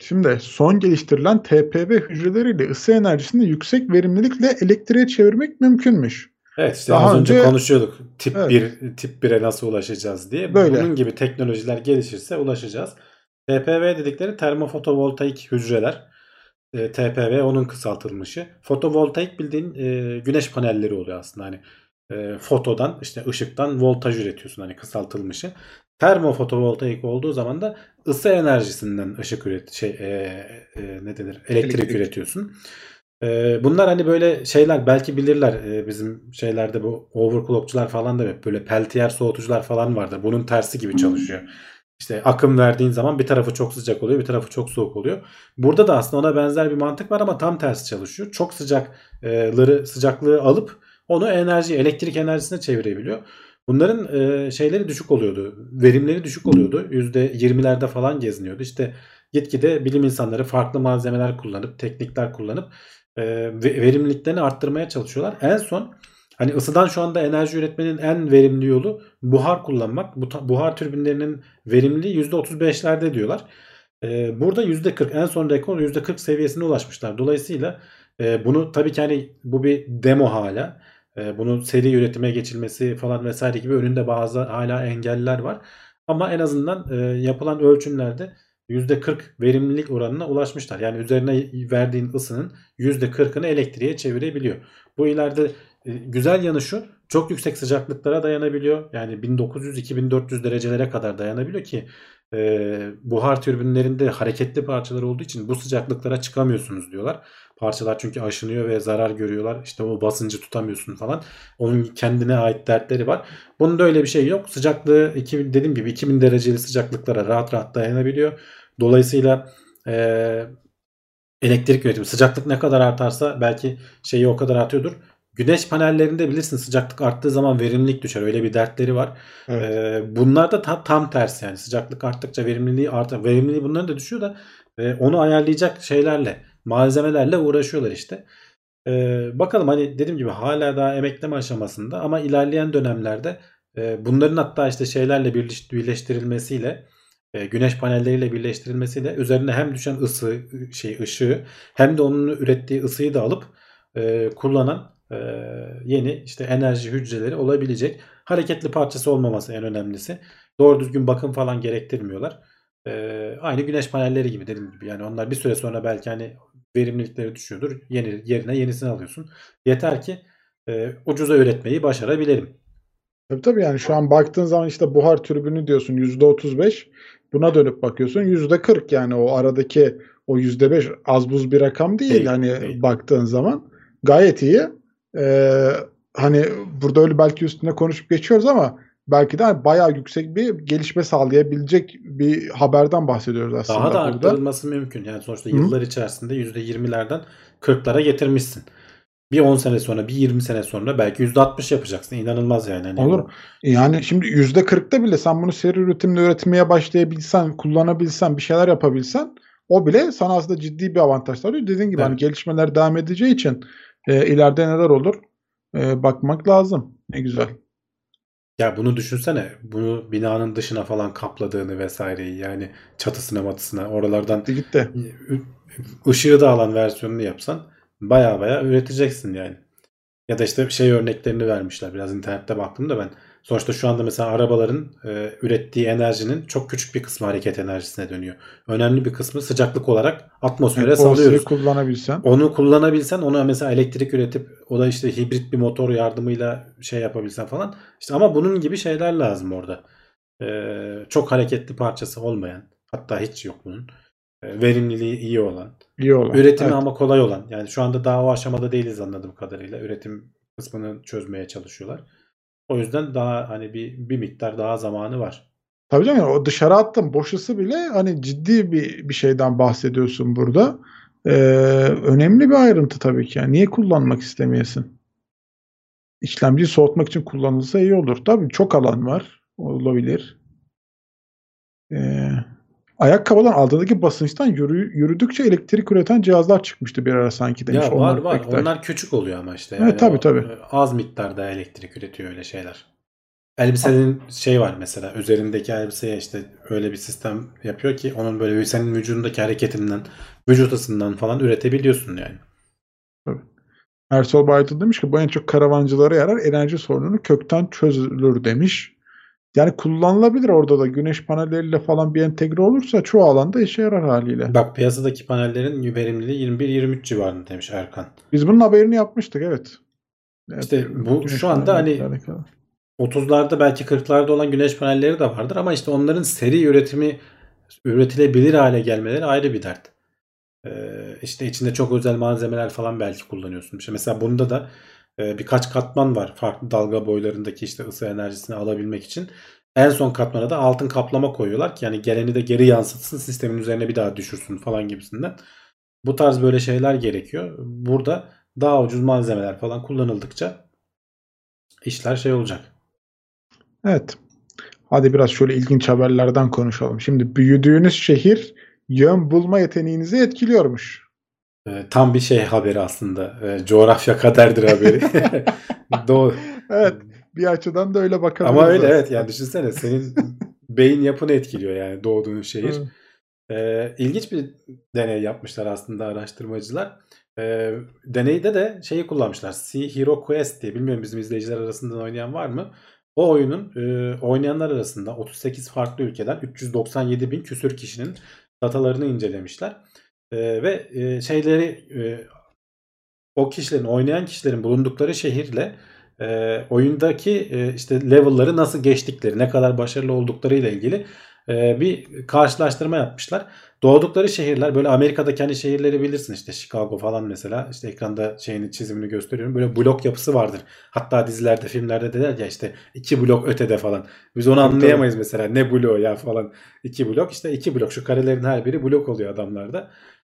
Şimdi son geliştirilen TPV hücreleriyle ısı enerjisini yüksek verimlilikle elektriğe çevirmek mümkünmüş. Evet işte Daha az önce, önce- konuşuyorduk. Tip Evet. 1 tip 1'e nasıl ulaşacağız diye. Böyle. Bunun gibi teknolojiler gelişirse ulaşacağız. TPV dedikleri termofotovoltaik hücreler. E, TPV onun kısaltılmışı. Fotovoltaik bildiğin e, güneş panelleri oluyor aslında. Hani e, fotodan işte ışıktan voltaj üretiyorsun hani kısaltılmışı. Termofotovoltaik olduğu zaman da ısı enerjisinden ışık üret şey e, e, ne denir elektrik, Elektrik. üretiyorsun. E, bunlar hani böyle şeyler belki bilirler e, bizim şeylerde bu overclockçular falan da böyle peltiyer soğutucular falan vardır. Bunun tersi gibi çalışıyor. İşte akım verdiğin zaman bir tarafı çok sıcak oluyor, bir tarafı çok soğuk oluyor. Burada da aslında ona benzer bir mantık var ama tam tersi çalışıyor. Çok sıcakları sıcaklığı alıp onu enerji, elektrik enerjisine çevirebiliyor. Bunların e, şeyleri düşük oluyordu. Verimleri düşük oluyordu. %20'lerde falan geziniyordu. İşte gitgide bilim insanları farklı malzemeler kullanıp, teknikler kullanıp e, ve- verimliliklerini arttırmaya çalışıyorlar. En son hani ısıdan şu anda enerji üretmenin en verimli yolu buhar kullanmak. Bu buhar türbinlerinin verimliliği %35'lerde diyorlar. E, burada %40 en son rekor %40 seviyesine ulaşmışlar. Dolayısıyla e, bunu tabii ki hani bu bir demo hala. E, bunun seri üretime geçilmesi falan vesaire gibi önünde bazı hala engeller var. Ama en azından e, yapılan ölçümlerde %40 verimlilik oranına ulaşmışlar. Yani üzerine verdiğin ısının %40'ını elektriğe çevirebiliyor. Bu ileride e, güzel yanı şu çok yüksek sıcaklıklara dayanabiliyor. Yani 1900-2400 derecelere kadar dayanabiliyor ki e, buhar türbinlerinde hareketli parçalar olduğu için bu sıcaklıklara çıkamıyorsunuz diyorlar. Parçalar çünkü aşınıyor ve zarar görüyorlar. İşte o basıncı tutamıyorsun falan. Onun kendine ait dertleri var. Bunun da öyle bir şey yok. Sıcaklığı 2000, dediğim gibi 2000 dereceli sıcaklıklara rahat rahat dayanabiliyor. Dolayısıyla e, elektrik üretimi sıcaklık ne kadar artarsa belki şeyi o kadar artıyordur. Güneş panellerinde bilirsin sıcaklık arttığı zaman verimlilik düşer. Öyle bir dertleri var. Evet. Ee, bunlar da tam, tam tersi yani sıcaklık arttıkça verimliliği artar. Verimliliği bunların da düşüyor da e, onu ayarlayacak şeylerle malzemelerle uğraşıyorlar işte. Ee, bakalım hani dediğim gibi hala daha emekleme aşamasında ama ilerleyen dönemlerde e, bunların hatta işte şeylerle birleş- birleştirilmesiyle e, güneş panelleriyle birleştirilmesiyle üzerine hem düşen ısı şey ışığı hem de onun ürettiği ısıyı da alıp e, kullanan e, yeni işte enerji hücreleri olabilecek. Hareketli parçası olmaması en önemlisi. Doğru düzgün bakım falan gerektirmiyorlar. E, aynı güneş panelleri gibi dediğim gibi. Yani onlar bir süre sonra belki hani verimlilikleri düşüyordur. Yeni, yerine yenisini alıyorsun. Yeter ki e, ucuza üretmeyi başarabilelim. Tabii tabii yani şu an baktığın zaman işte buhar türbünü diyorsun %35. Buna dönüp bakıyorsun %40 yani o aradaki o %5 az buz bir rakam değil. Değil, hani değil. baktığın zaman gayet iyi. Ee, hani burada öyle belki üstüne konuşup geçiyoruz ama belki de hani bayağı yüksek bir gelişme sağlayabilecek bir haberden bahsediyoruz aslında Daha da burada. arttırılması mümkün. Yani sonuçta Hı. yıllar içerisinde %20'lerden 40'lara getirmişsin. Bir 10 sene sonra, bir 20 sene sonra belki %60 yapacaksın. İnanılmaz yani. Hani Olur. bu- Yani şimdi %40'ta bile sen bunu seri üretimle üretmeye başlayabilsen, kullanabilsen, bir şeyler yapabilsen o bile sana aslında ciddi bir avantaj sağlıyor. Dediğin gibi Evet. hani gelişmeler devam edeceği için e, ileride neler olur e, bakmak lazım. Ne güzel. Ya bunu düşünsene. Bunu binanın dışına falan kapladığını vesaireyi yani çatısına matısına oralardan Gitti gitti. ışığı da alan versiyonunu yapsan baya baya üreteceksin yani. Ya da işte şey örneklerini vermişler. Biraz internette baktım da ben. Sonuçta şu anda mesela arabaların e, ürettiği enerjinin çok küçük bir kısmı hareket enerjisine dönüyor. Önemli bir kısmı sıcaklık olarak atmosfere Yani salıyoruz. kullanabilsen. Onu kullanabilsen ona mesela elektrik üretip o da işte hibrit bir motor yardımıyla şey yapabilsen falan. İşte ama bunun gibi şeyler lazım orada. Ee, çok hareketli parçası olmayan hatta hiç yok bunun. Ee, verimliliği iyi olan. iyi olan. Üretimi Evet. ama kolay olan. Yani şu anda daha o aşamada değiliz anladığım kadarıyla. Üretim kısmını çözmeye çalışıyorlar. O yüzden daha hani bir, bir miktar daha zamanı var. Tabii canım o dışarı attığın boşası bile hani ciddi bir bir şeyden bahsediyorsun burada. Ee, önemli bir ayrıntı tabii ki. Yani niye kullanmak istemeyesin? İşlemciyi soğutmak için kullanılsa iyi olur. Tabii çok alan var. Olabilir. Ee, ayakkabıdan altındaki basınçtan yürü, yürüdükçe elektrik üreten cihazlar çıkmıştı bir ara sanki demiş. Ya var Onlar var. pek de- Onlar küçük oluyor ama işte. Evet, tabii, tabii. e, Az miktarda elektrik üretiyor öyle şeyler. Elbisenin şey var mesela üzerindeki elbiseye işte öyle bir sistem yapıyor ki onun böyle senin vücudundaki hareketinden, vücut ısısından falan üretebiliyorsun yani. Ersol Bayatı demiş ki bu en çok karavancılara yarar enerji sorununu kökten çözülür demiş. Yani kullanılabilir orada da güneş panelleriyle falan bir entegre olursa çoğu alanda işe yarar haliyle. Bak piyasadaki panellerin verimliliği 21-23 civarında demiş Erkan. Biz bunun haberini yapmıştık evet. Evet, İşte bu güneş şu anda hani panelleriyle alakalı. 30'larda belki 40'larda olan güneş panelleri de vardır ama işte onların seri üretimi üretilebilir hale gelmeleri ayrı bir dert. Ee, işte içinde çok özel malzemeler falan belki kullanıyorsun. İşte mesela bunda da e, birkaç katman var farklı dalga boylarındaki işte ısı enerjisini alabilmek için. En son katmana da altın kaplama koyuyorlar ki yani geleni de geri yansıtsın sistemin üzerine bir daha düşürsün falan gibisinden. Bu tarz böyle şeyler gerekiyor. Burada daha ucuz malzemeler falan kullanıldıkça işler şey olacak. Evet. Hadi biraz şöyle ilginç haberlerden konuşalım. Şimdi büyüdüğünüz şehir yön bulma yeteneğinizi etkiliyormuş. Ee, tam bir şey haberi aslında. Ee, coğrafya kaderdir haberi. [LAUGHS] Doğru. Evet. Bir açıdan da öyle bakabiliriz. Ama öyle evet yani düşünsene senin beyin yapını etkiliyor yani doğduğun şehir. Ee, ilginç bir deney yapmışlar aslında araştırmacılar. Ee, deneyde de şeyi kullanmışlar. Sea Hero Quest diye. Bilmiyorum bizim izleyiciler arasında oynayan var mı? O oyunun e, oynayanlar arasında 38 farklı ülkeden 397 bin küsür kişinin datalarını incelemişler. Ee, ve e, şeyleri e, o kişilerin oynayan kişilerin bulundukları şehirle e, oyundaki e, işte level'ları nasıl geçtikleri, ne kadar başarılı oldukları ile ilgili e, bir karşılaştırma yapmışlar. Doğdukları şehirler böyle Amerika'daki hani şehirleri bilirsin işte Chicago falan mesela işte ekranda şeyini çizimini gösteriyorum. Böyle blok yapısı vardır. Hatta dizilerde filmlerde de der ya işte iki blok ötede falan. Biz onu anlayamayız mesela ne bloğu ya falan. iki blok işte iki blok şu karelerin her biri blok oluyor adamlarda.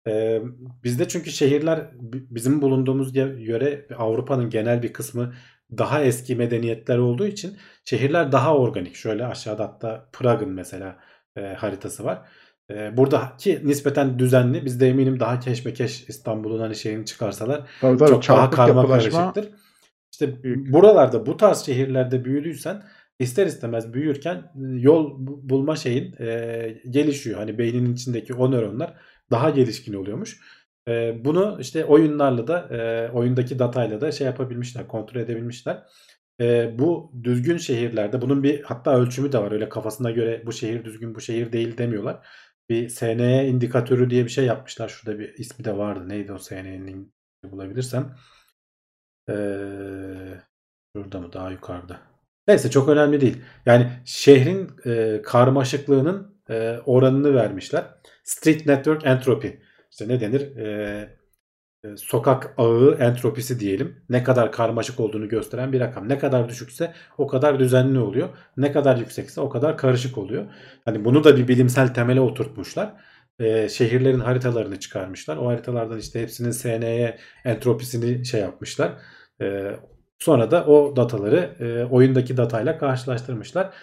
Ee, bizde çünkü şehirler bi- bizim bulunduğumuz yöre Avrupa'nın genel bir kısmı daha eski medeniyetler olduğu için şehirler daha organik. Şöyle aşağıda hatta Prag'ın mesela e, haritası var. E, buradaki nispeten düzenli. Biz de eminim daha keşmekeş İstanbul'un hani şeyini çıkarsalar Tabii tabii çok daha karma karışıktır. İşte büyük. buralarda bu tarz şehirlerde büyüdüysen ister istemez büyürken e, yol bu- bulma şeyin e, gelişiyor. Hani beynin içindeki o nöronlar daha gelişkin oluyormuş. E, bunu işte oyunlarla da e, oyundaki datayla da şey yapabilmişler, kontrol edebilmişler. E, bu düzgün şehirlerde bunun bir hatta ölçümü de var. Öyle kafasına göre bu şehir düzgün bu şehir değil demiyorlar. Bir SNE indikatörü diye bir şey yapmışlar. Şurada bir ismi de vardı. Neydi o SNE'nin bulabilirsem. Ee, şurada mı daha yukarıda. Neyse çok önemli değil. Yani şehrin e, karmaşıklığının e, oranını vermişler. Street Network Entropy. İşte ne denir? E, e, sokak ağı entropisi diyelim. Ne kadar karmaşık olduğunu gösteren bir rakam. Ne kadar düşükse o kadar düzenli oluyor. Ne kadar yüksekse o kadar karışık oluyor. Hani bunu da bir bilimsel temele oturtmuşlar. E, şehirlerin haritalarını çıkarmışlar. O haritalardan işte hepsinin SNE entropisini şey yapmışlar. E, sonra da o dataları e, oyundaki datayla karşılaştırmışlar.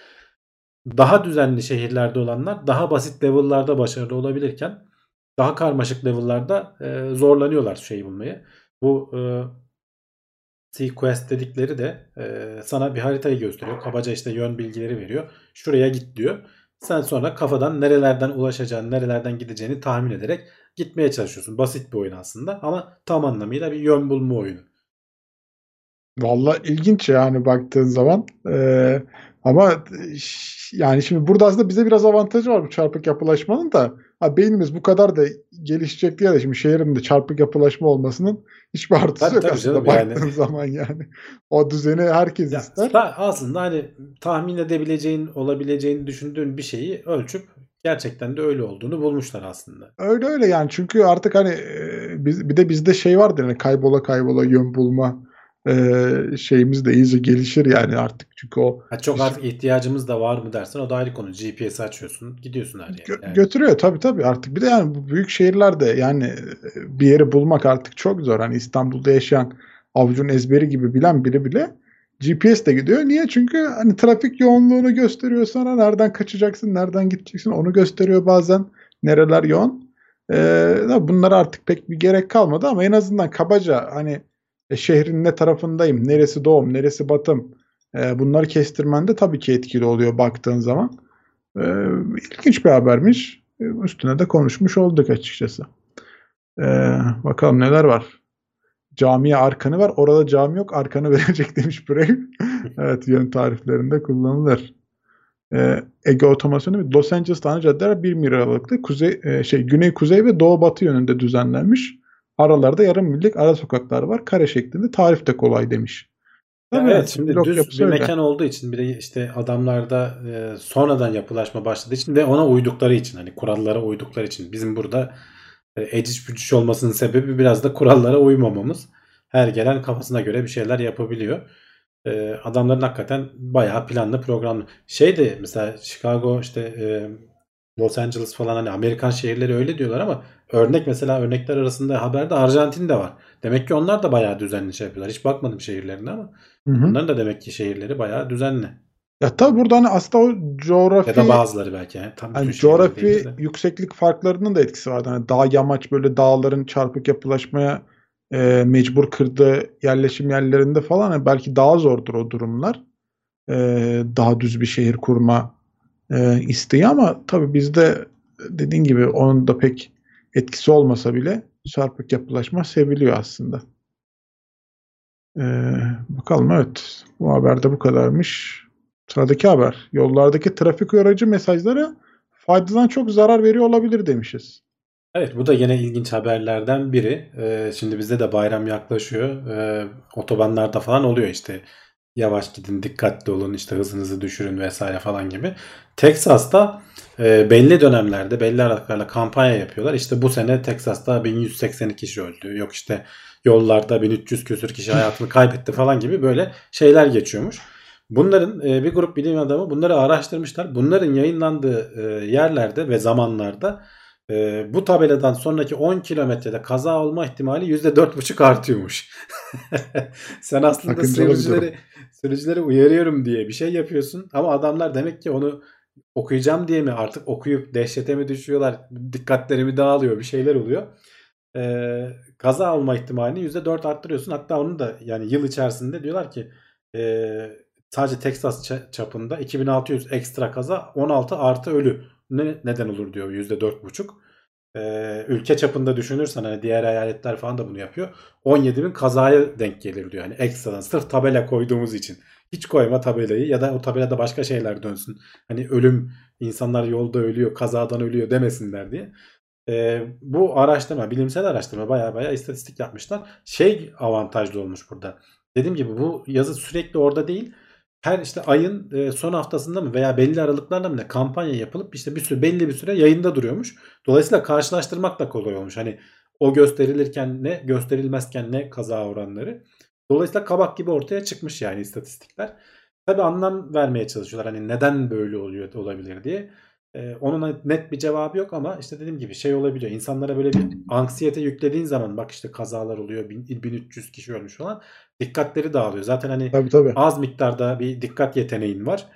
Daha düzenli şehirlerde olanlar daha basit level'larda başarılı olabilirken daha karmaşık level'larda e, zorlanıyorlar şeyi bulmayı. Bu e, Sequest dedikleri de e, sana bir haritayı gösteriyor. Kabaca işte yön bilgileri veriyor. Şuraya git diyor. Sen sonra kafadan nerelerden ulaşacağını, nerelerden gideceğini tahmin ederek gitmeye çalışıyorsun. Basit bir oyun aslında ama tam anlamıyla bir yön bulma oyunu. Valla ilginç yani baktığın zaman. Ee, ama yani şimdi burada aslında bize biraz avantajı var bu çarpık yapılaşmanın da. Ha, beynimiz bu kadar da gelişecek diye de şimdi şehrin de çarpık yapılaşma olmasının hiçbir artısı Tabii, yok tabii aslında baktığın yani. zaman yani. O düzeni herkes Ya, ister. ta- aslında hani tahmin edebileceğin, olabileceğini düşündüğün bir şeyi ölçüp gerçekten de öyle olduğunu bulmuşlar aslında. Öyle öyle yani çünkü artık hani biz, bir de bizde şey vardır yani kaybola kaybola yön bulma e, şeyimiz de iyice gelişir yani artık çünkü o Ha, çok artık ihtiyacımız da var mı dersen o da ayrı konu. GPS açıyorsun, gidiyorsun her yere. Gö- Yani. götürüyor tabii tabii artık. Bir de yani bu büyük şehirlerde yani e, bir yeri bulmak artık çok zor. Hani İstanbul'da yaşayan avucun ezberi gibi bilen biri bile GPS de gidiyor. Niye? Çünkü hani trafik yoğunluğunu gösteriyor sana. Nereden kaçacaksın, nereden gideceksin onu gösteriyor bazen. Nereler yoğun. Ee, bunlara artık pek bir gerek kalmadı ama en azından kabaca hani e, şehrin ne tarafındayım, neresi doğum, neresi batım e, bunları kestirmende tabii ki etkili oluyor baktığın zaman. E, ilginç bir habermiş. E, üstüne de konuşmuş olduk açıkçası. E, bakalım neler var. Camiye arkanı var. Orada cami yok. Arkanı [LAUGHS] verecek demiş Brave. [LAUGHS] evet yön tariflerinde kullanılır. E, Ege otomasyonu Los Angeles ana caddeler 1 mil aralıklı kuzey e, şey güney kuzey ve doğu batı yönünde düzenlenmiş. Aralarda yarım millik ara sokaklar var. Kare şeklinde. Tarif de kolay demiş. Tabii, evet şimdi blok düz bir öyle. mekan olduğu için bir de işte adamlarda e, sonradan yapılaşma başladığı için ve ona uydukları için hani kurallara uydukları için bizim burada e, eciş bücüş olmasının sebebi biraz da kurallara uymamamız. Her gelen kafasına göre bir şeyler yapabiliyor. E, adamların hakikaten bayağı planlı programlı. Şey de mesela Chicago işte e, Los Angeles falan hani Amerikan şehirleri öyle diyorlar ama örnek mesela örnekler arasında haberde Arjantin de var. Demek ki onlar da bayağı düzenli şey yapıyorlar. Hiç bakmadım şehirlerine ama Hı hı. Bunların da demek ki şehirleri bayağı düzenli. Ya tabii burada hani aslında o coğrafi Ya da bazıları belki. Yani. Tam şehirleri coğrafi yükseklik farklarının da etkisi vardı. Hani dağ yamaç böyle dağların çarpık yapılaşmaya e, mecbur kırdığı yerleşim yerlerinde falan hani belki daha zordur o durumlar. E, daha düz bir şehir kurma e, isteği ama tabii bizde dediğin gibi onun da pek etkisi olmasa bile çarpık yapılaşma seviliyor aslında. E, bakalım evet. Bu haberde bu kadarmış. Sıradaki haber. Yollardaki trafik uyarıcı mesajları faydadan çok zarar veriyor olabilir demişiz. Evet bu da yine ilginç haberlerden biri. Ee, şimdi bizde de bayram yaklaşıyor. Ee, otobanlarda falan oluyor işte. Yavaş gidin, dikkatli olun, işte hızınızı düşürün vesaire falan gibi. Texas'ta e, belli dönemlerde belli aralıklarla kampanya yapıyorlar. İşte bu sene Texas'ta 1182 kişi öldü. Yok işte yollarda 1300 küsür kişi hayatını kaybetti falan gibi böyle şeyler geçiyormuş. Bunların e, bir grup bilim adamı bunları araştırmışlar. Bunların yayınlandığı e, yerlerde ve zamanlarda e, bu tabeladan sonraki 10 kilometrede kaza olma ihtimali %4,5 artıyormuş. [LAUGHS] Sen aslında Sakıncalı bir sürücüleri uyarıyorum diye bir şey yapıyorsun. Ama adamlar demek ki onu okuyacağım diye mi artık okuyup dehşete mi düşüyorlar, dikkatlerimi dağılıyor bir şeyler oluyor. Ee, kaza olma ihtimalini %4 arttırıyorsun. Hatta onu da yani yıl içerisinde diyorlar ki e, sadece Texas ça- çapında 2600 ekstra kaza 16 artı ölü ne neden olur diyor %4,5. Ee, ülke çapında düşünürsen hani diğer eyaletler falan da bunu yapıyor. 17 bin kazaya denk gelir diyor. Hani ekstradan sırf tabela koyduğumuz için. Hiç koyma tabelayı ya da o tabelada başka şeyler dönsün. Hani ölüm insanlar yolda ölüyor kazadan ölüyor demesinler diye. Ee, bu araştırma bilimsel araştırma baya baya istatistik yapmışlar. Şey avantajlı olmuş burada. Dediğim gibi bu yazı sürekli orada değil. Her işte ayın e, son haftasında mı veya belli aralıklarla mı ne kampanya yapılıp işte bir süre belli bir süre yayında duruyormuş. Dolayısıyla karşılaştırmak da kolay olmuş. Hani o gösterilirken ne gösterilmezken ne kaza oranları. Dolayısıyla kabak gibi ortaya çıkmış yani istatistikler. Tabi anlam vermeye çalışıyorlar. Hani neden böyle oluyor olabilir diye. Ee, onun net bir cevabı yok ama işte dediğim gibi şey olabiliyor. İnsanlara böyle bir anksiyete yüklediğin zaman bak işte kazalar oluyor. 1300 kişi ölmüş falan. Dikkatleri dağılıyor. Zaten hani Tabii tabii. az miktarda bir dikkat yeteneğin var.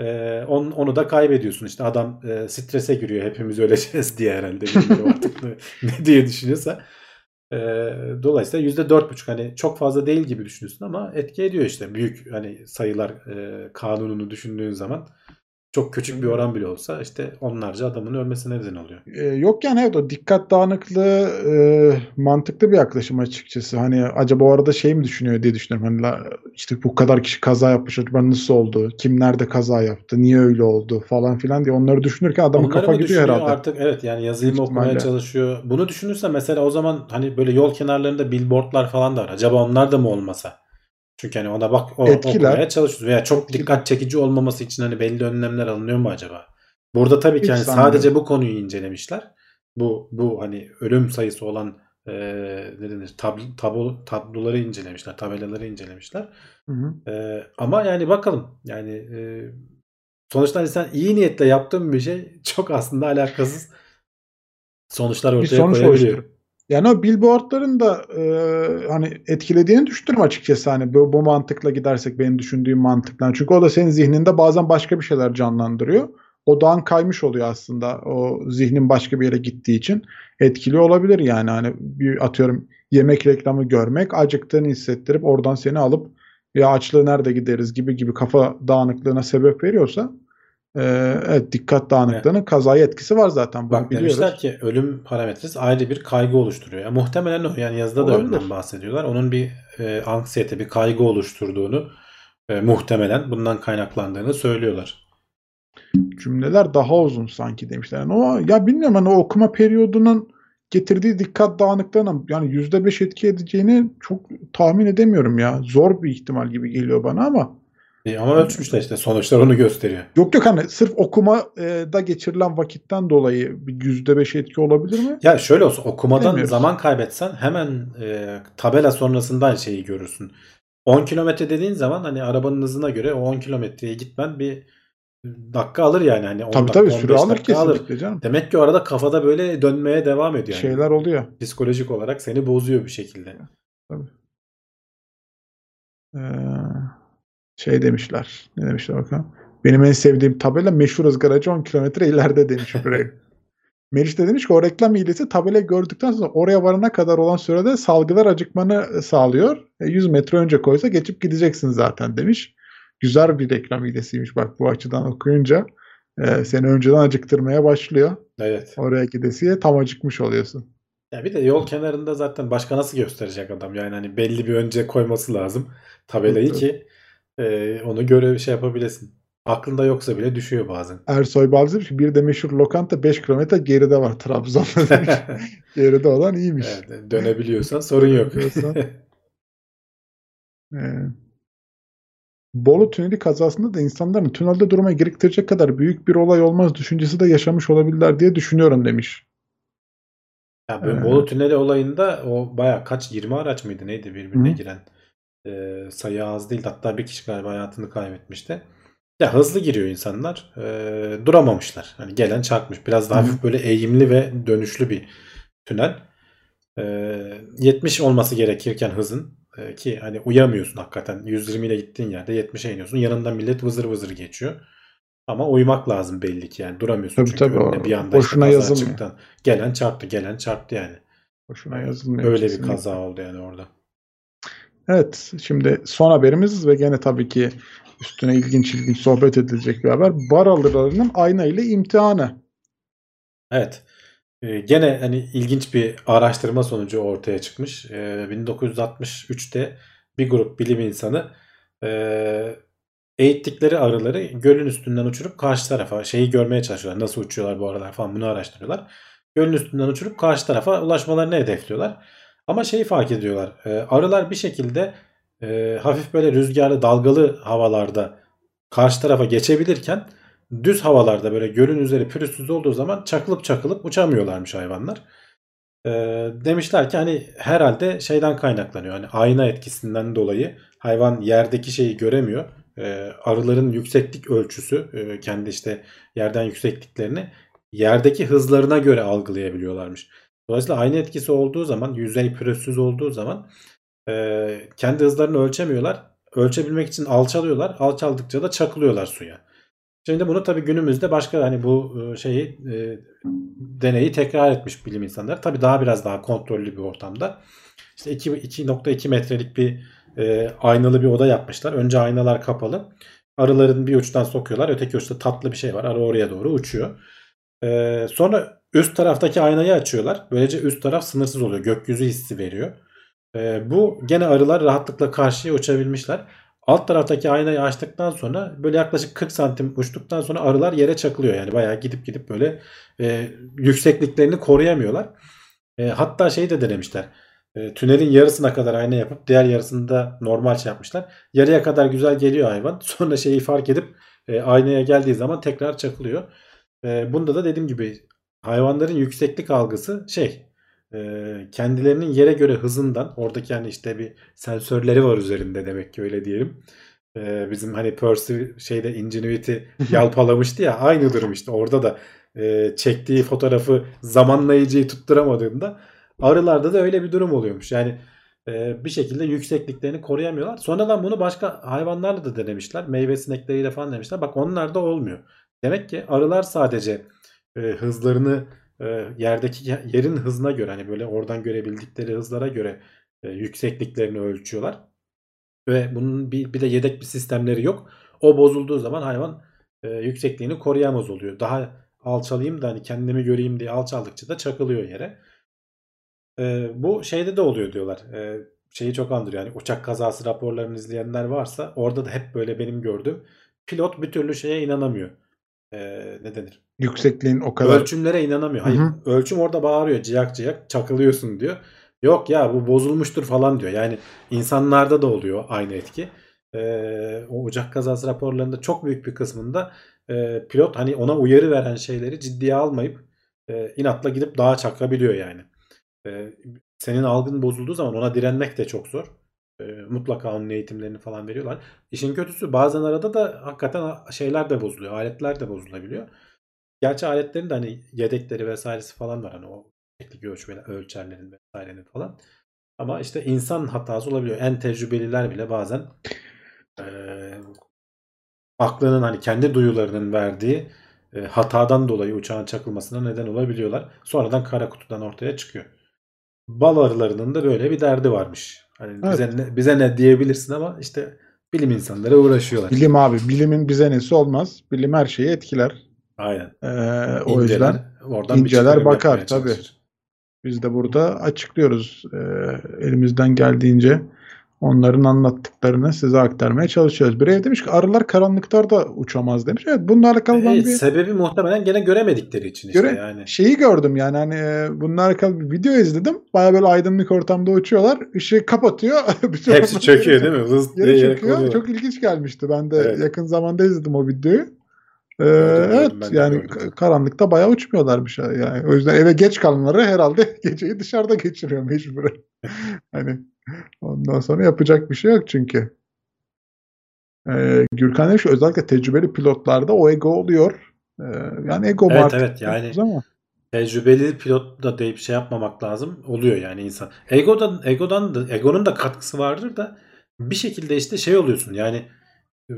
Ee, on, onu da kaybediyorsun. İşte adam e, strese giriyor. Hepimiz öleceğiz diye herhalde. [LAUGHS] Artık ne, ne diye düşünüyorsa. E, dolayısıyla %4,5 hani çok fazla değil gibi düşünüyorsun ama etki ediyor işte. Büyük hani sayılar e, kanununu düşündüğün zaman çok küçük bir oran bile olsa işte onlarca adamın ölmesine neden oluyor. Ee, yok yani evet o dikkat dağınıklığı e, mantıklı bir yaklaşım açıkçası. Hani acaba o arada şey mi düşünüyor diye düşünüyorum. Hani la, işte bu kadar kişi kaza yapmış acaba nasıl oldu? Kim nerede kaza yaptı? Niye öyle oldu? Falan filan diye onları düşünürken adamın Onları kafa gidiyor herhalde. artık evet yani yazıyı mı okumaya ihtimalle. çalışıyor. Bunu düşünürse mesela o zaman hani böyle yol kenarlarında billboardlar falan da var. Acaba onlar da mı olmasa? Çünkü hani ona bak o Etkiler. okumaya çalışıyoruz. Veya çok Etkiler. dikkat çekici olmaması için hani belli önlemler alınıyor mu acaba? Burada tabii ki Hiç hani sanmıyorum. sadece bu konuyu incelemişler. Bu bu hani ölüm sayısı olan e, ne denir tabl, tablo, tabloları incelemişler, tabelaları incelemişler. Hı hı. E, ama yani bakalım yani e, sonuçta hani sen iyi niyetle yaptığın bir şey [LAUGHS] çok aslında alakasız sonuçlar Bir ortaya sonuç koyabiliyor. oluşturuyor. Yani o billboardların da e, hani etkilediğini düşünüyorum açıkçası hani bu, bu mantıkla gidersek benim düşündüğüm mantıkla. Çünkü o da senin zihninde bazen başka bir şeyler canlandırıyor. Odağın kaymış oluyor aslında o zihnin başka bir yere gittiği için etkili olabilir yani hani bir atıyorum yemek reklamı görmek acıktığını hissettirip oradan seni alıp ya açlığı nerede gideriz gibi gibi kafa dağınıklığına sebep veriyorsa e, evet dikkat dağınıklığının kazaya etkisi var zaten Bak biliyoruz. demişler ki ölüm parametresi ayrı bir kaygı oluşturuyor. Yani muhtemelen o. Yani yazıda da Olabilir. ondan bahsediyorlar. Onun bir e, anksiyete, bir kaygı oluşturduğunu e, muhtemelen bundan kaynaklandığını söylüyorlar. cümleler daha uzun sanki demişler. Yani o ya bilmiyorum hani o okuma periyodunun getirdiği dikkat dağınıklığına yani yüzde beş etki edeceğini çok tahmin edemiyorum ya. Zor bir ihtimal gibi geliyor bana ama E, ama ölçmüşler işte sonuçlar onu gösteriyor. yok yok hani sırf okumada geçirilen vakitten dolayı bir yüzde beş etki olabilir mi? Ya şöyle olsun okumadan Bilmiyoruz. zaman kaybetsen hemen e, tabela sonrasından şeyi görürsün. 10 kilometre dediğin zaman hani arabanın hızına göre o 10 kilometreye gitmen bir dakika alır yani. Hani 10 Tabii dakika, tabii 15 süre alır dakika alır. kesinlikle canım. Demek ki o arada kafada böyle dönmeye devam ediyor. Yani. Şeyler oluyor. Psikolojik olarak seni bozuyor bir şekilde. Ee, şey demişler. Ne demişler bakalım. Benim en sevdiğim tabela meşhur ızgaracı 10 kilometre ileride demiş buraya. [LAUGHS] Meriç de demiş ki o reklam hilesi tabela gördükten sonra oraya varana kadar olan sürede salgılar acıkmanı sağlıyor. E, 100 metre önce koysa geçip gideceksin zaten demiş. Güzel bir reklam hilesiymiş bak bu açıdan okuyunca. E, seni önceden acıktırmaya başlıyor. Evet. Oraya gidesiye tam acıkmış oluyorsun. Ya bir de yol kenarında zaten başka nasıl gösterecek adam? Yani hani belli bir önce koyması lazım tabelayı Evet, ki e, onu göre şey yapabilesin. Aklında yoksa bile düşüyor bazen. Ersoy Balcı demiş ki bir de meşhur lokanta 5 kilometre geride var Trabzon'da [LAUGHS] demiş. geride olan iyiymiş. Evet, dönebiliyorsan sorun yok. [LAUGHS] Ee, Bolu tüneli kazasında da insanların tünelde durmaya gerektirecek kadar büyük bir olay olmaz düşüncesi de yaşamış olabilirler diye düşünüyorum demiş. Ya böyle Ee, Bolu Tüneli olayında o baya kaç 20 araç mıydı neydi birbirine Hı. giren. Ee, sayı az değildi. Hatta bir kişi galiba hayatını kaybetmişti. Ya hızlı giriyor insanlar. Ee, duramamışlar. Hani gelen çarpmış. Biraz daha hafif böyle eğimli ve dönüşlü bir tünel. Ee, 70 olması gerekirken hızın e, ki hani uyamıyorsun hakikaten. 120 ile gittiğin yerde 70'e iniyorsun. Yanından millet vızır vızır geçiyor. Ama uymak lazım belli ki yani duramıyorsun Tabii, çünkü tabii, önüne bir anda boşuna işte yazılmıyor. çıktı. Gelen çarptı, gelen çarptı yani. Boşuna yazılmıyor. Öyle bir kesinlikle. kaza oldu yani orada. Evet, şimdi son haberimiz ve gene tabii ki üstüne ilginç ilginç sohbet edilecek bir haber. Bar alırlarının ayna ile imtihanı. Evet. Ee, gene hani ilginç bir araştırma sonucu ortaya çıkmış. Ee, 1963'te bir grup bilim insanı e, eğittikleri arıları gölün üstünden uçurup karşı tarafa şeyi görmeye çalışıyorlar. Nasıl uçuyorlar bu arılar falan bunu araştırıyorlar. Gölün üstünden uçurup karşı tarafa ulaşmalarını hedefliyorlar. Ama şeyi fark ediyorlar. e, arılar bir şekilde e, hafif böyle rüzgarlı dalgalı havalarda karşı tarafa geçebilirken düz havalarda böyle gölün üzeri pürüzsüz olduğu zaman çakılıp çakılıp uçamıyorlarmış hayvanlar. Ee, demişler ki hani herhalde şeyden kaynaklanıyor. Hani ayna etkisinden dolayı hayvan yerdeki şeyi göremiyor. Ee, arıların yükseklik ölçüsü e, kendi işte yerden yüksekliklerini yerdeki hızlarına göre algılayabiliyorlarmış. Dolayısıyla ayna etkisi olduğu zaman yüzey pürüzsüz olduğu zaman e, kendi hızlarını ölçemiyorlar. Ölçebilmek için alçalıyorlar. Alçaldıkça da çakılıyorlar suya. Şimdi bunu tabii günümüzde başka hani bu şeyi e, deneyi tekrar etmiş bilim insanları. Tabii daha biraz daha kontrollü bir ortamda. İşte 2 2.2 metrelik bir e, aynalı bir oda yapmışlar. Önce aynalar kapalı. Arıların bir uçtan sokuyorlar. Öteki uçta tatlı bir şey var. Arı oraya doğru uçuyor. E, sonra üst taraftaki aynayı açıyorlar. Böylece üst taraf sınırsız oluyor. Gökyüzü hissi veriyor. E, bu gene arılar rahatlıkla karşıya uçabilmişler. Alt taraftaki aynayı açtıktan sonra böyle yaklaşık 40 santim uçtuktan sonra arılar yere çakılıyor. Yani bayağı gidip gidip böyle e, yüksekliklerini koruyamıyorlar. E, hatta şey de denemişler. E, tünelin yarısına kadar ayna yapıp diğer yarısını da normal şey yapmışlar. Yarıya kadar güzel geliyor hayvan. [LAUGHS] Sonra şeyi fark edip e, aynaya geldiği zaman tekrar çakılıyor. E, bunda da dediğim gibi hayvanların yükseklik algısı şey e, kendilerinin yere göre hızından oradaki yani işte bir sensörleri var üzerinde demek ki öyle diyelim. E, bizim hani Percy şeyde Ingenuity [LAUGHS] yalpalamıştı ya aynı durum işte orada da e, çektiği fotoğrafı zamanlayıcıyı tutturamadığında arılarda da öyle bir durum oluyormuş. Yani e, bir şekilde yüksekliklerini koruyamıyorlar. Sonradan bunu başka hayvanlarla da denemişler. Meyve sinekleriyle falan denemişler. Bak onlar da olmuyor. Demek ki arılar sadece e, hızlarını e, yerdeki yerin hızına göre hani böyle oradan görebildikleri hızlara göre e, yüksekliklerini ölçüyorlar. Ve bunun bir, bir de yedek bir sistemleri yok. O bozulduğu zaman hayvan e, yüksekliğini koruyamaz oluyor. Daha alçalayayım da hani kendimi göreyim diye alçaldıkça da çakılıyor yere. E, bu şeyde de oluyor diyorlar. E, şeyi çok andırıyor. Yani uçak kazası raporlarını izleyenler varsa orada da hep böyle benim gördüğüm pilot bir türlü şeye inanamıyor. E, ne denir? Yüksekliğin o kadar. Ölçümlere inanamıyor. Hayır, ölçüm orada bağırıyor ciyak ciyak çakılıyorsun diyor. Yok ya bu bozulmuştur falan diyor. Yani insanlarda da oluyor aynı etki. Ee, o uçak kazası raporlarında çok büyük bir kısmında e, pilot hani ona uyarı veren şeyleri ciddiye almayıp e, inatla gidip dağa çakabiliyor yani. E, senin algın bozulduğu zaman ona direnmek de çok zor. E, mutlaka onun eğitimlerini falan veriyorlar. İşin kötüsü bazen arada da hakikaten şeyler de bozuluyor. Aletler de bozulabiliyor. Gerçi aletlerin de hani yedekleri vesairesi falan var. Hani o teknik ölçmeler, ölçerlerin vesairenin falan. Ama işte insan hatası olabiliyor. En tecrübeliler bile bazen e, aklının hani kendi duyularının verdiği e, hatadan dolayı uçağın çakılmasına neden olabiliyorlar. Sonradan kara kutudan ortaya çıkıyor. Bal arılarının da böyle bir derdi varmış. Hani Evet. bize ne, bize ne diyebilirsin ama işte bilim insanları uğraşıyorlar. Bilim abi. Bilimin bize nesi olmaz. Bilim her şeyi etkiler. Aynen. Ee, o İnceler, yüzden oradan inceler bakar, tabii. biz de burada açıklıyoruz. Ee, elimizden geldiğince onların anlattıklarını size aktarmaya çalışıyoruz. Bir ev demiş ki arılar karanlıklarda uçamaz demiş. Evet bununla alakalı ben Evet, bir sebebi muhtemelen gene göremedikleri için işte Göre- yani. şeyi gördüm yani hani e, bununla alakalı bir video izledim. Baya böyle aydınlık ortamda uçuyorlar. Işığı kapatıyor. [LAUGHS] Bütün Hepsi çöküyor değil mi? Diye Yere çöküyor. konuyor. Çok ilginç gelmişti. Ben de Evet. yakın zamanda izledim o videoyu. Ee, Gördüm, evet ben yani gördüm. ka- karanlıkta bayağı uçmuyorlarmış. Yani. O yüzden eve geç kalanları herhalde [LAUGHS] geceyi dışarıda geçiriyor mecburen. [LAUGHS] hani ondan sonra yapacak bir şey yok çünkü. Ee, Gürkan demiş özellikle tecrübeli pilotlarda o ego oluyor. Ee, yani ego Evet, artık evet, yani- ama. Tecrübeli pilot da deyip şey yapmamak lazım. Oluyor yani insan. Egodan egodan da egonun da katkısı vardır da bir şekilde işte şey oluyorsun. Yani e,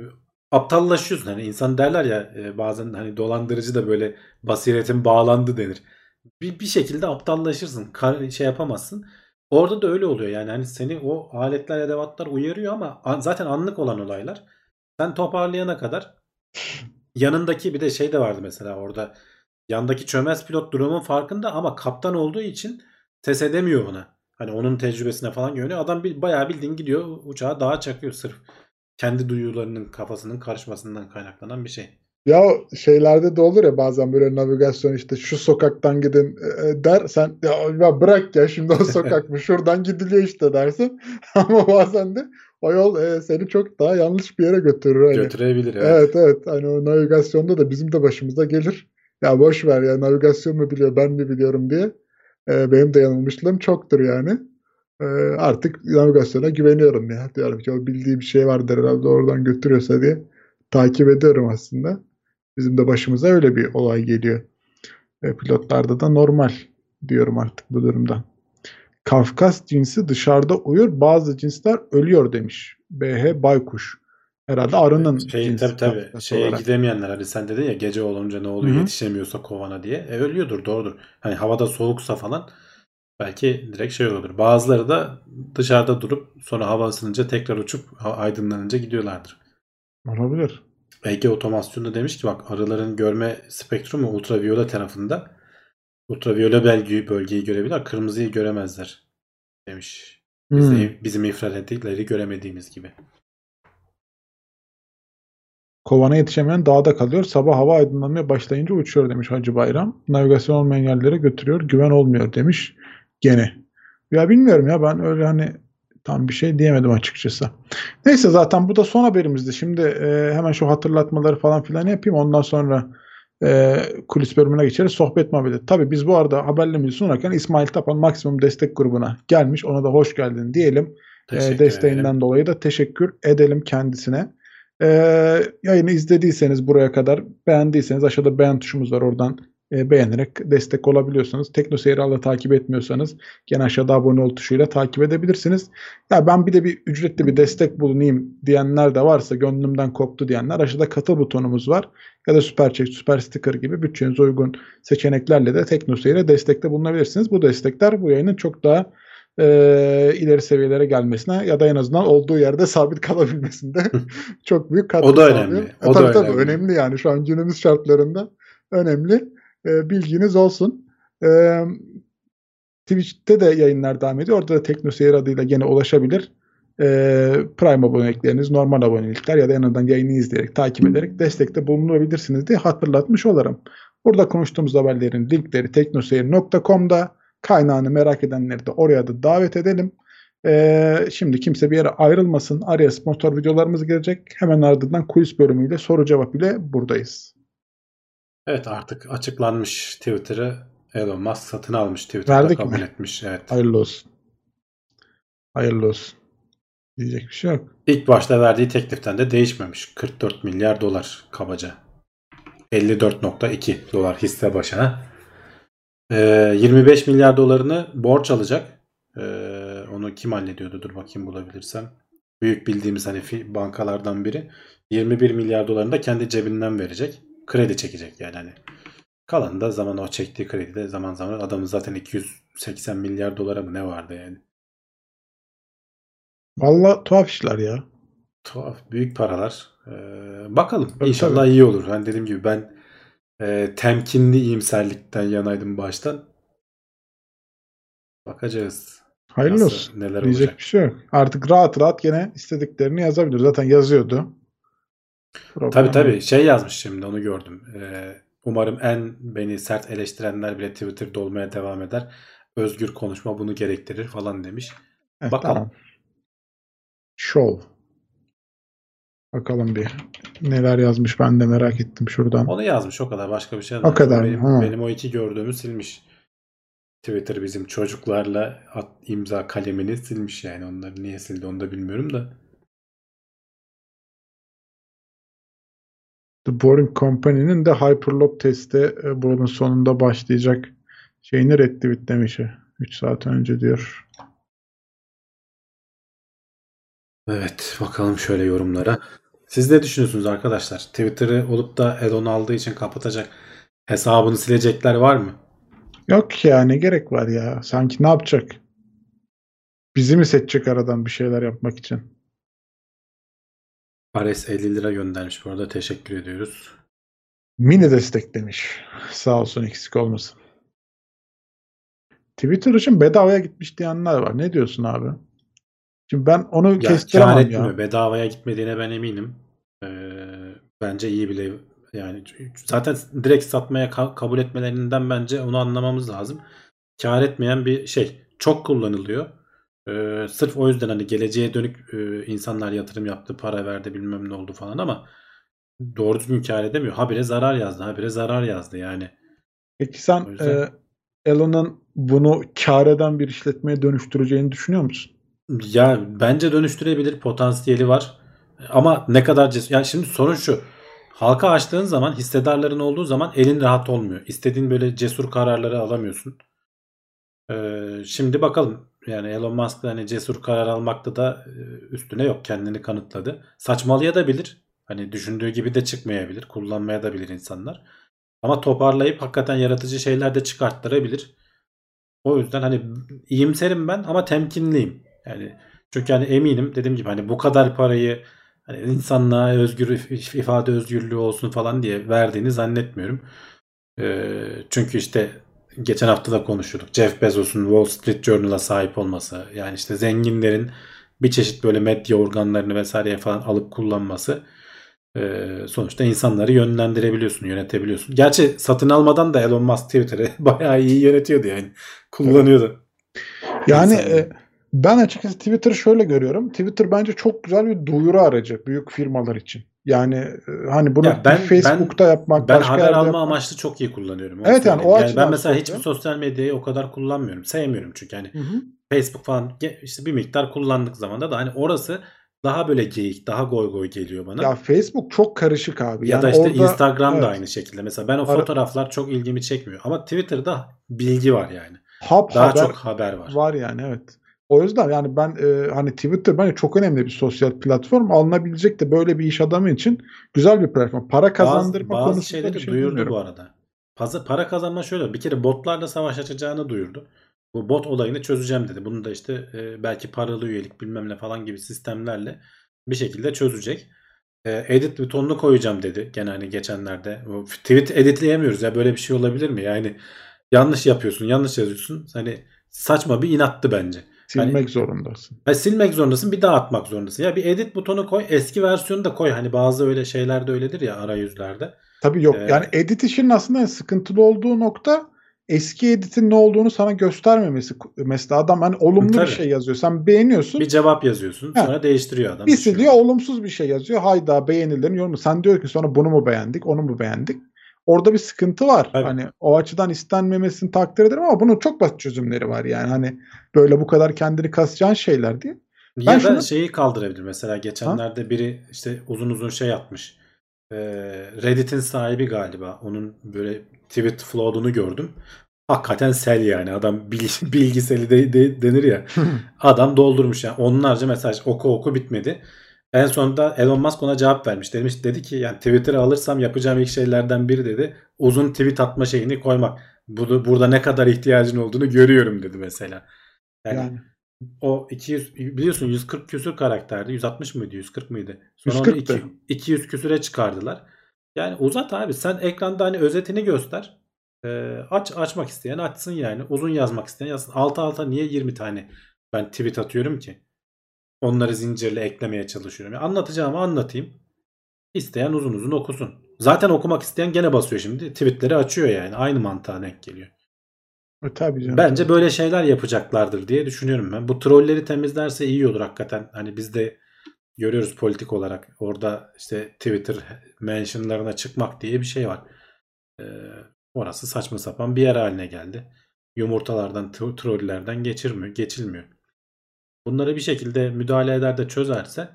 aptallaşıyorsun. Hani insan derler ya e, bazen hani dolandırıcı da böyle basiretin bağlandı denir. Bir, bir şekilde aptallaşırsın. Kar- şey yapamazsın. Orada da öyle oluyor. Yani hani seni o aletler, edevatlar uyarıyor ama an- zaten anlık olan olaylar. Sen toparlayana kadar [LAUGHS] yanındaki bir de şey de vardı mesela orada yandaki çömez pilot durumun farkında ama kaptan olduğu için ses edemiyor ona. Hani onun tecrübesine falan güveniyor. Adam bir, bayağı bildiğin gidiyor uçağa dağa çakıyor sırf. Kendi duyularının kafasının karışmasından kaynaklanan bir şey. Ya şeylerde de olur ya bazen böyle navigasyon işte şu sokaktan gidin e, der sen ya, ya bırak ya şimdi o sokak mı [LAUGHS] şuradan gidiliyor işte dersin [LAUGHS] ama bazen de o yol e, seni çok daha yanlış bir yere götürür. Hani. Götürebilir evet. Evet evet hani o navigasyonda da bizim de başımıza gelir. Ya boş ver ya navigasyon mu biliyor ben mi biliyorum diye. E, benim de yanılmışlığım çoktur yani. E, artık navigasyona güveniyorum ya. Diyorum ki o bildiği bir şey vardır herhalde oradan götürüyorsa diye takip ediyorum aslında. Bizim de başımıza öyle bir olay geliyor. E, pilotlarda da normal diyorum artık bu durumda. Kafkas cinsi dışarıda uyur bazı cinsler ölüyor demiş. BH Baykuş. Herhalde arının Şey, cinsi tabii tabii. Şeye olarak. gidemeyenler hani sen dedin ya gece olunca ne oluyor Hı hı. yetişemiyorsa kovana diye. E, ölüyordur doğrudur. Hani havada soğuksa falan belki direkt şey olur. Bazıları da dışarıda durup sonra hava ısınınca tekrar uçup aydınlanınca gidiyorlardır. Olabilir. Ege Otomasyon'da demiş ki bak arıların görme spektrumu ultraviyole tarafında. Ultraviyole bölgeyi, bölgeyi görebilir, kırmızıyı göremezler demiş. Biz Hmm. de bizim infraredleri göremediğimiz gibi. Kovana yetişemeyen dağda kalıyor. Sabah hava aydınlanmaya başlayınca uçuyor demiş Hacı Bayram. Navigasyon olmayan yerlere götürüyor. Güven olmuyor demiş. Gene. Ya bilmiyorum ya ben öyle hani tam bir şey diyemedim açıkçası. Neyse zaten bu da son haberimizdi. Şimdi e, hemen şu hatırlatmaları falan filan yapayım. Ondan sonra e, kulis bölümüne geçeriz. Sohbet muhabbeti. Tabii biz bu arada haberlerimizi sunarken İsmail Tapan Maksimum Destek grubuna gelmiş. Ona da hoş geldin diyelim. E, desteğinden ederim. dolayı da teşekkür edelim kendisine. E, yayını izlediyseniz buraya kadar beğendiyseniz aşağıda beğen tuşumuz var oradan e, beğenerek destek olabiliyorsanız. Tekno Seyri Ağla takip etmiyorsanız gene aşağıda abone ol tuşuyla takip edebilirsiniz. Ya ben bir de bir ücretli bir destek bulunayım diyenler de varsa gönlümden koptu diyenler aşağıda katıl butonumuz var. Ya da süper çek, süper sticker gibi bütçenize uygun seçeneklerle de Tekno Seyir'e destekte bulunabilirsiniz. Bu destekler bu yayının çok daha e, ileri seviyelere gelmesine ya da en azından olduğu yerde sabit [LAUGHS] kalabilmesinde [LAUGHS] çok büyük katkı O da sağlıyor. önemli, E, o da tabii tabii önemli. önemli yani şu an günümüz şartlarında önemli. E, bilginiz olsun. E, Twitch'te de yayınlar devam ediyor. Orada da Tekno Seyir adıyla gene ulaşabilir. E, Prime abonelikleriniz, normal abonelikler ya da en azından yayını izleyerek, takip ederek destekte bulunabilirsiniz diye hatırlatmış olarım. Burada konuştuğumuz haberlerin linkleri teknoseyir.com'da kaynağını merak edenleri de oraya da davet edelim. Ee, şimdi kimse bir yere ayrılmasın. Araya sponsor videolarımız gelecek. Hemen ardından kulis bölümüyle soru cevap ile buradayız. Evet artık açıklanmış Twitter'ı Elon Musk satın almış. Twitter'da Verdik kabul mi? etmiş. Evet. Hayırlı olsun. Hayırlı olsun. Diyecek bir şey yok. İlk başta verdiği tekliften de değişmemiş. 44 milyar dolar kabaca. 54.2 dolar hisse başına. Ee, 25 milyar dolarını borç alacak. Ee, onu kim hallediyordu? Dur bakayım bulabilirsem. Büyük bildiğimiz hani bankalardan biri. 21 milyar dolarını da kendi cebinden verecek. Kredi çekecek yani hani. Kalanı da zaman o çektiği kredide zaman zaman adamın zaten 280 milyar dolara mı ne vardı yani. Valla tuhaf işler ya. Tuhaf. Büyük paralar. Ee, bakalım. Tabii, İnşallah tabii. iyi olur. Ben dediğim gibi ben e, temkinli iyimserlikten yanaydım baştan. Bakacağız. Hayırlı Nasıl, olsun. neler Diyecek olacak. bir şey yok. Artık rahat rahat gene istediklerini yazabilir. Zaten yazıyordu. Problem Tabii tabii. Şey yazmış şimdi onu gördüm. Ee, umarım en beni sert eleştirenler bile Twitter'da olmaya devam eder. Özgür konuşma bunu gerektirir falan demiş. Evet, Bakalım. tamam. Şov. Bakalım bir neler yazmış ben de merak ettim şuradan. Onu yazmış o kadar. Başka bir şey O kadar? Benim, Ha. benim o iki gördüğümü silmiş. Twitter bizim çocuklarla at, imza kalemini silmiş yani. Onları niye sildi onu da bilmiyorum da. The Boring Company'nin de Hyperloop testi e, bunun sonunda başlayacak şeyini retweetlemiş. 3 saat önce diyor. Evet bakalım şöyle yorumlara. Siz ne düşünüyorsunuz arkadaşlar? Twitter'ı olup da Elon aldığı için kapatacak hesabını silecekler var mı? Yok ya ne gerek var ya. Sanki ne yapacak? Bizi mi seçecek aradan bir şeyler yapmak için? Ares 50 lira göndermiş bu arada teşekkür ediyoruz. Mini desteklemiş. Sağ olsun eksik olmasın. Twitter için bedavaya gitmiş diyenler var. Ne diyorsun abi? Şimdi ben onu Ya kestiremem etmiyor. ya. Bedavaya gitmediğine ben eminim. Ee, bence iyi bile yani zaten direkt satmaya ka- kabul etmelerinden bence onu anlamamız lazım. Kar etmeyen bir şey. Çok kullanılıyor. Ee, sırf o yüzden hani geleceğe dönük e, insanlar yatırım yaptı, para verdi bilmem ne oldu falan ama doğru düzgün kar edemiyor. Habire zarar yazdı, habire zarar yazdı yani. Peki sen yüzden- e, Elon'un bunu kar eden bir işletmeye dönüştüreceğini düşünüyor musun? Ya bence dönüştürebilir potansiyeli var. Ama ne kadar cesur. Yani şimdi sorun şu. Halka açtığın zaman hissedarların olduğu zaman elin rahat olmuyor. İstediğin böyle cesur kararları alamıyorsun. Ee, şimdi bakalım. Yani Elon Musk da hani cesur karar almakta da e, üstüne yok. Kendini kanıtladı. Saçmalayabilir. Hani düşündüğü gibi de çıkmayabilir. Kullanmaya da bilir insanlar. Ama toparlayıp hakikaten yaratıcı şeyler de çıkarttırabilir. O yüzden hani iyimserim ben ama temkinliyim. Yani çünkü hani eminim dediğim gibi hani bu kadar parayı hani insanlığa özgür ifade özgürlüğü olsun falan diye verdiğini zannetmiyorum. Ee, çünkü işte geçen hafta da konuşuyorduk. Jeff Bezos'un Wall Street Journal'a sahip olması yani işte zenginlerin bir çeşit böyle medya organlarını vesaireye falan alıp kullanması e, sonuçta insanları yönlendirebiliyorsun, yönetebiliyorsun. Gerçi satın almadan da Elon Musk Twitter'ı [LAUGHS] bayağı iyi yönetiyordu yani. Kullanıyordu. Yani e, ben açıkçası Twitter'ı şöyle görüyorum. Twitter bence çok güzel bir duyuru aracı büyük firmalar için. Yani e, hani bunu Ya ben- Facebook'ta yapmak, Ben başka haber yerde alma yapmak. amaçlı çok iyi kullanıyorum. Evet yani o açıdan ben mesela hiçbir sosyal medyayı o kadar kullanmıyorum. Sevmiyorum çünkü hani Hı hı. Facebook falan işte bir miktar kullandık zamanda da hani orası daha böyle geyik, daha goy goy geliyor bana. Ya Facebook çok karışık abi. ya Yani da işte orada- Instagram da evet. aynı şekilde. Mesela ben o fotoğraflar çok ilgimi çekmiyor. Ama Twitter'da bilgi var yani. Hap Daha haber çok haber var. var yani evet. O yüzden yani ben e, hani Twitter bence çok önemli bir sosyal platform. Alınabilecek de böyle bir iş adamı için güzel bir platform. Para kazandırma bazı, bazı konusunda şeyleri şey duyurdu bilmiyorum. bu arada. Paza- para kazanma şöyle. Bir kere botlarla savaş açacağını duyurdu. Bu bot olayını çözeceğim dedi. Bunu da işte e, belki paralı üyelik bilmem ne falan gibi sistemlerle bir şekilde çözecek. E, edit butonunu koyacağım dedi. Gene hani geçenlerde. O tweet editleyemiyoruz ya böyle bir şey olabilir mi? Yani yanlış yapıyorsun, yanlış yazıyorsun. Hani saçma bir inattı bence. Silmek Hani- zorundasın. Ha, silmek zorundasın bir daha atmak zorundasın. Ya bir edit butonu koy eski versiyonu da koy. Hani bazı öyle şeyler de öyledir ya arayüzlerde. Tabii yok. Ee, yani edit işinin aslında sıkıntılı olduğu nokta eski editin ne olduğunu sana göstermemesi. Mesela adam hani olumlu Tabii. bir şey yazıyor. Sen beğeniyorsun. Bir cevap yazıyorsun Ha. sonra değiştiriyor adam. Bir siliyor olumsuz bir şey yazıyor. Hayda beğenilerin yorumu. Sen diyor ki sonra bunu mu beğendik, onu mu beğendik? Orada bir sıkıntı var. Tabii. Hani o açıdan istenmemesini takdir ederim ama bunun çok basit çözümleri var yani. Hani böyle bu kadar kendini kasacağın şeyler diye. Ya Ben da şunu- şeyi kaldırabilir. Mesela geçenlerde biri işte uzun uzun şey atmış. Ee, Reddit'in sahibi galiba. Onun böyle tweet flow'unu gördüm. Hakikaten sel yani. Adam bil- [LAUGHS] bilgiseli de, de- denir ya. [LAUGHS] Adam doldurmuş yani. Onlarca mesaj oku oku bitmedi. En sonunda Elon Musk ona cevap vermiş. Demiş dedi ki yani Twitter'ı alırsam yapacağım ilk şeylerden biri dedi. Uzun tweet atma şeyini koymak. Bu, burada ne kadar ihtiyacın olduğunu görüyorum dedi mesela. Yani, Yani o 200 biliyorsun 140 küsür karakterdi. 160 mıydı? 140 mıydı? Sonra 140'tı. onu iki- 200 küsüre çıkardılar. Yani uzat abi. Sen ekranda hani özetini göster. Ee, aç açmak isteyen açsın yani. Uzun yazmak isteyen yazsın. Alta alta niye 20 tane ben tweet atıyorum ki? Onları zincirle eklemeye çalışıyorum. Yani anlatacağımı anlatayım. İsteyen uzun uzun okusun. Zaten okumak isteyen gene basıyor şimdi. Tweetleri açıyor yani. Aynı mantığa denk geliyor. e, tabii canım. Bence böyle şeyler yapacaklardır diye düşünüyorum ben. Bu trolleri temizlerse iyi olur hakikaten. Hani biz de görüyoruz politik olarak. Orada işte Twitter mentionlarına çıkmak diye bir şey var. Ee, orası saçma sapan bir yer haline geldi. Yumurtalardan, tro- trollerden geçirmiyor, geçilmiyor. Bunları bir şekilde müdahale eder de çözerse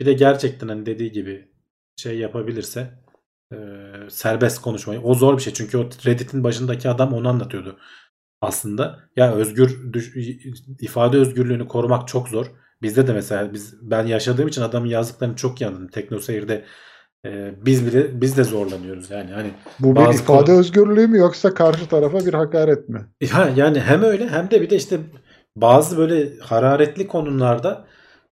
bir de gerçekten hani dediği gibi şey yapabilirse e, serbest konuşmayı. O zor bir şey çünkü o Reddit'in başındaki adam onu anlatıyordu aslında. Ya özgür ifade özgürlüğünü korumak çok zor. Bizde de mesela biz ben yaşadığım için adamın yazdıklarını çok iyi anladım. Teknoseyir'de e, biz bile biz de zorlanıyoruz yani. Hani Bu bir ifade konu- özgürlüğü mü yoksa karşı tarafa bir hakaret mi? [LAUGHS] ya yani hem öyle hem de bir de işte bazı böyle hararetli konularda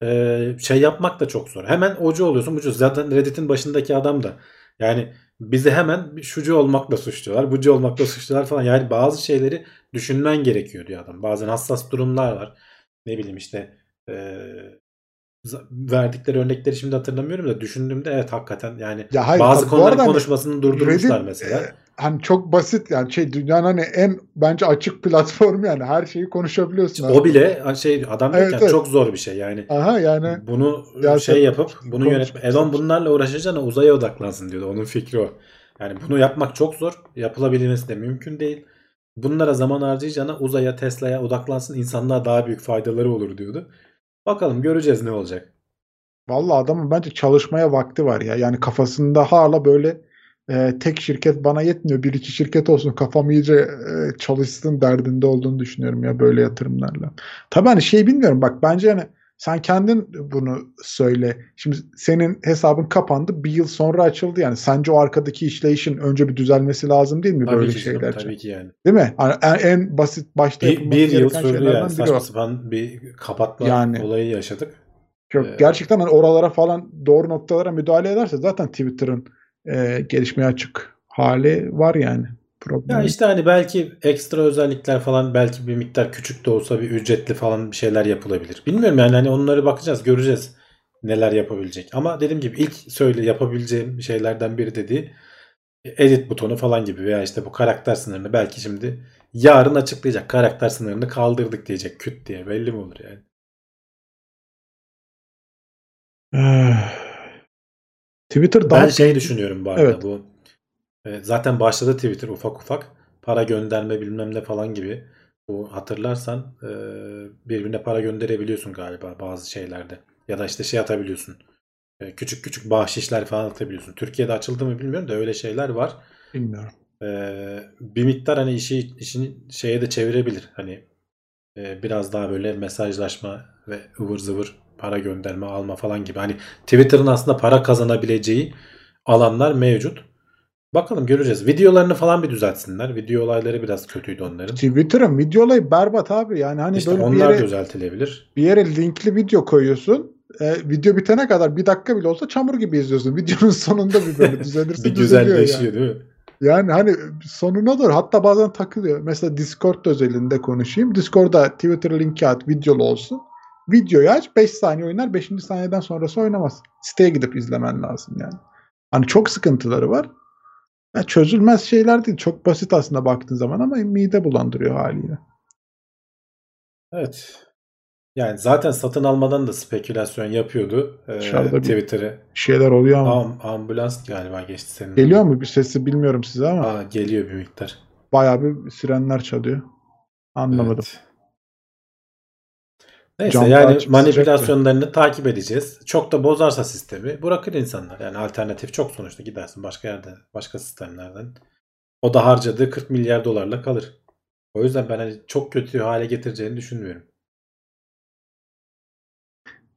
e, şey yapmak da çok zor. Hemen ocu oluyorsun bucu. Zaten Reddit'in başındaki adam da yani bizi hemen şucu olmakla suçluyorlar, bucu olmakla suçluyorlar falan. Yani bazı şeyleri düşünmen gerekiyor diyor adam. Bazen hassas durumlar var. Ne bileyim işte e, verdikleri örnekleri şimdi hatırlamıyorum da düşündüğümde evet hakikaten yani Ya hayır, bazı konuların hani konuşmasını durdurmuşlar Reddit, mesela. E, hani çok basit yani şey dünyanın hani en bence açık [LAUGHS] platform yani her şeyi konuşabiliyorsun. o bile şey adam Evet, evet. çok zor bir şey yani. Aha yani Bunu Gerçekten şey yapıp bunu yönetme. Elon bunlarla uğraşacağına uzaya odaklansın diyordu. Onun fikri o. Yani bunu yapmak çok zor. Yapılabilmesi de mümkün değil. Bunlara zaman harcayacağına uzaya, Tesla'ya odaklansın. insanlığa daha büyük faydaları olur diyordu. Bakalım göreceğiz ne olacak. Vallahi adamın bence çalışmaya vakti var ya. Yani kafasında hala böyle e, tek şirket bana yetmiyor. Bir iki şirket olsun kafam iyice e, çalışsın derdinde olduğunu düşünüyorum ya böyle yatırımlarla. Tabii hani şey bilmiyorum bak bence hani sen kendin bunu söyle. Şimdi senin hesabın kapandı. Bir yıl sonra açıldı yani. Sence o arkadaki işleyişin önce bir düzelmesi lazım değil mi Tabii böyle ki canım, şeyler için? tabii ki yani. Değil mi? Hani en, en basit başta Bir, bir yıl sürdü yani. Saçma o. sapan bir kapatma Yani. olayı yaşadık. Çok Ee, gerçekten hani oralara falan doğru noktalara müdahale ederse zaten Twitter'ın e, gelişmeye açık hali var yani. Problem. Ya işte hani belki ekstra özellikler falan belki bir miktar küçük de olsa bir ücretli falan bir şeyler yapılabilir. Bilmiyorum yani hani onları bakacağız göreceğiz neler yapabilecek. Ama dediğim gibi ilk söyle yapabileceğim şeylerden biri dediği edit butonu falan gibi veya işte bu karakter sınırını belki şimdi yarın açıklayacak. Karakter sınırını kaldırdık diyecek küt diye belli mi olur yani. Twitter daha Ben şey düşünüyorum bu arada Evet. bu e, zaten başladı Twitter ufak ufak para gönderme bilmem ne falan gibi. Bu hatırlarsan e, birbirine para gönderebiliyorsun galiba bazı şeylerde. Ya da işte şey atabiliyorsun. E, küçük küçük bahşişler falan atabiliyorsun. Türkiye'de açıldı mı bilmiyorum da öyle şeyler var. bilmiyorum. Bir miktar hani işi işini şeye de çevirebilir. Hani biraz daha böyle mesajlaşma ve ıvır zıvır para gönderme alma falan gibi. Hani Twitter'ın aslında para kazanabileceği alanlar mevcut. Bakalım göreceğiz. Videolarını falan bir düzeltsinler. Video olayları biraz kötüydü onların. Twitter'ın video olayı berbat abi. Yani hani İşte böyle bir onlar yere, düzeltilebilir. bir yere linkli video koyuyorsun. E, video bitene kadar bir dakika bile olsa çamur gibi izliyorsun. [LAUGHS] Videonun sonunda bir böyle [LAUGHS] düzelirse Bir güzelleşiyor yani. değil mi? Yani hani sonuna doğru hatta bazen takılıyor. Mesela Discord özelinde konuşayım. Discord'da Twitter linki at videolu olsun. Videoyu aç 5 saniye oynar 5. saniyeden sonrası oynamaz. Siteye gidip izlemen lazım yani. Hani çok sıkıntıları var. Ya çözülmez şeyler değil. Çok basit aslında baktığın zaman ama mide bulandırıyor haliyle. Evet. Yani zaten satın almadan da spekülasyon yapıyordu. Ee, Twitter'ı. Şeyler oluyor ama. Am- ambulans galiba geçti senin. Geliyor mu bir sesi bilmiyorum size ama Aa, geliyor bir miktar. bayağı bir sirenler çalıyor. Anlamadım. Evet. Neyse yani manipülasyonlarını takip edeceğiz. Çok da bozarsa sistemi bırakır insanlar. Yani alternatif çok sonuçta gidersin başka yerde, başka sistemlerden. O da harcadığı 40 milyar dolarla kalır. O yüzden ben hani çok kötü hale getireceğini düşünmüyorum.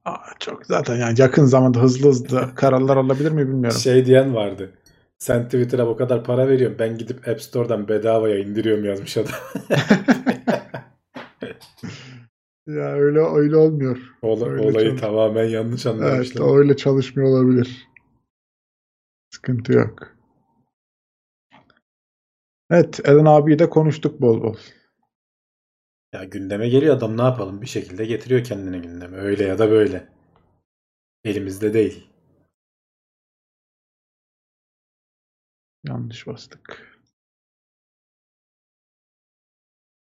Aa, çok zaten yani yakın zamanda hızlı hızlı [LAUGHS] kararlar alabilir mi bilmiyorum. Şey diyen vardı. Sen Twitter'a bu kadar para veriyorsun. Ben gidip App Store'dan bedavaya indiriyorum yazmış adam. [LAUGHS] Ya öyle öyle olmuyor. Ola- Öyle olayı çalış- tamamen yanlış Evet, anlamışlar. öyle çalışmıyor olabilir. Sıkıntı yok. Evet, Eren abiyi de konuştuk bol bol. Ya gündeme geliyor adam ne yapalım bir şekilde getiriyor kendine gündeme. Öyle ya da böyle. Elimizde değil. Yanlış bastık.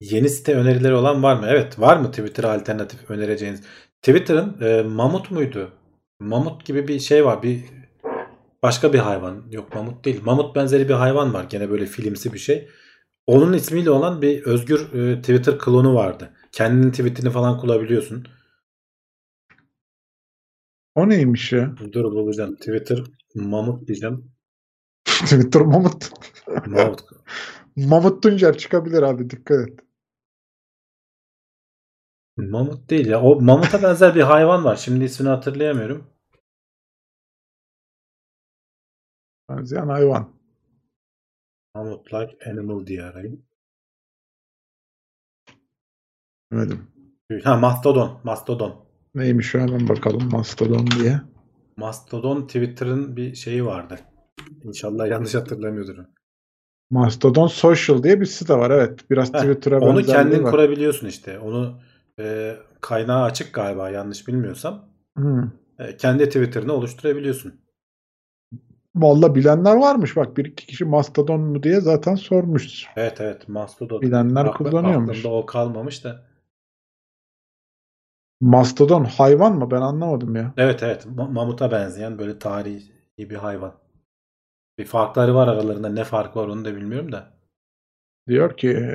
Yeni site önerileri olan var mı? Evet var mı Twitter'a alternatif önereceğiniz? Twitter'ın e, mamut muydu? Mamut gibi bir şey var. Bir başka bir hayvan. Yok mamut değil. Mamut benzeri bir hayvan var. Gene böyle filmsi bir şey. Onun ismiyle olan bir özgür e, Twitter klonu vardı. Kendinin tweetini falan kullanabiliyorsun. O neymiş ya? Dur bulacağım. Twitter mamut diyeceğim. [LAUGHS] Twitter Mamut. Mamut. [LAUGHS] Mamut Tuncer çıkabilir abi dikkat et. Mamut değil ya. O mamuta benzer bir hayvan var. Şimdi ismini hatırlayamıyorum. Benzeyen hayvan. Mamut like animal diye arayayım. Bilmedim. Ha Mastodon. Mastodon. Neymiş hemen bakalım Mastodon diye. Mastodon Twitter'ın bir şeyi vardı. İnşallah yanlış hatırlamıyordur. Mastodon Social diye bir site var evet. Biraz Twitter'a Onu benzerliği kendin var. kurabiliyorsun işte. Onu e, kaynağı açık galiba yanlış bilmiyorsam. Hı. E, kendi Twitter'ını oluşturabiliyorsun. Valla bilenler varmış. Bak bir iki kişi Mastodon mu diye zaten sormuş. Evet evet Mastodon. Bilenler Aklı- kullanıyormuş. Aklımda o kalmamış da. Mastodon hayvan mı? Ben anlamadım ya. Evet evet ma- mamuta benzeyen böyle tarihi bir hayvan. Bir farkları var aralarında. Ne farkı var onu da bilmiyorum da. Diyor ki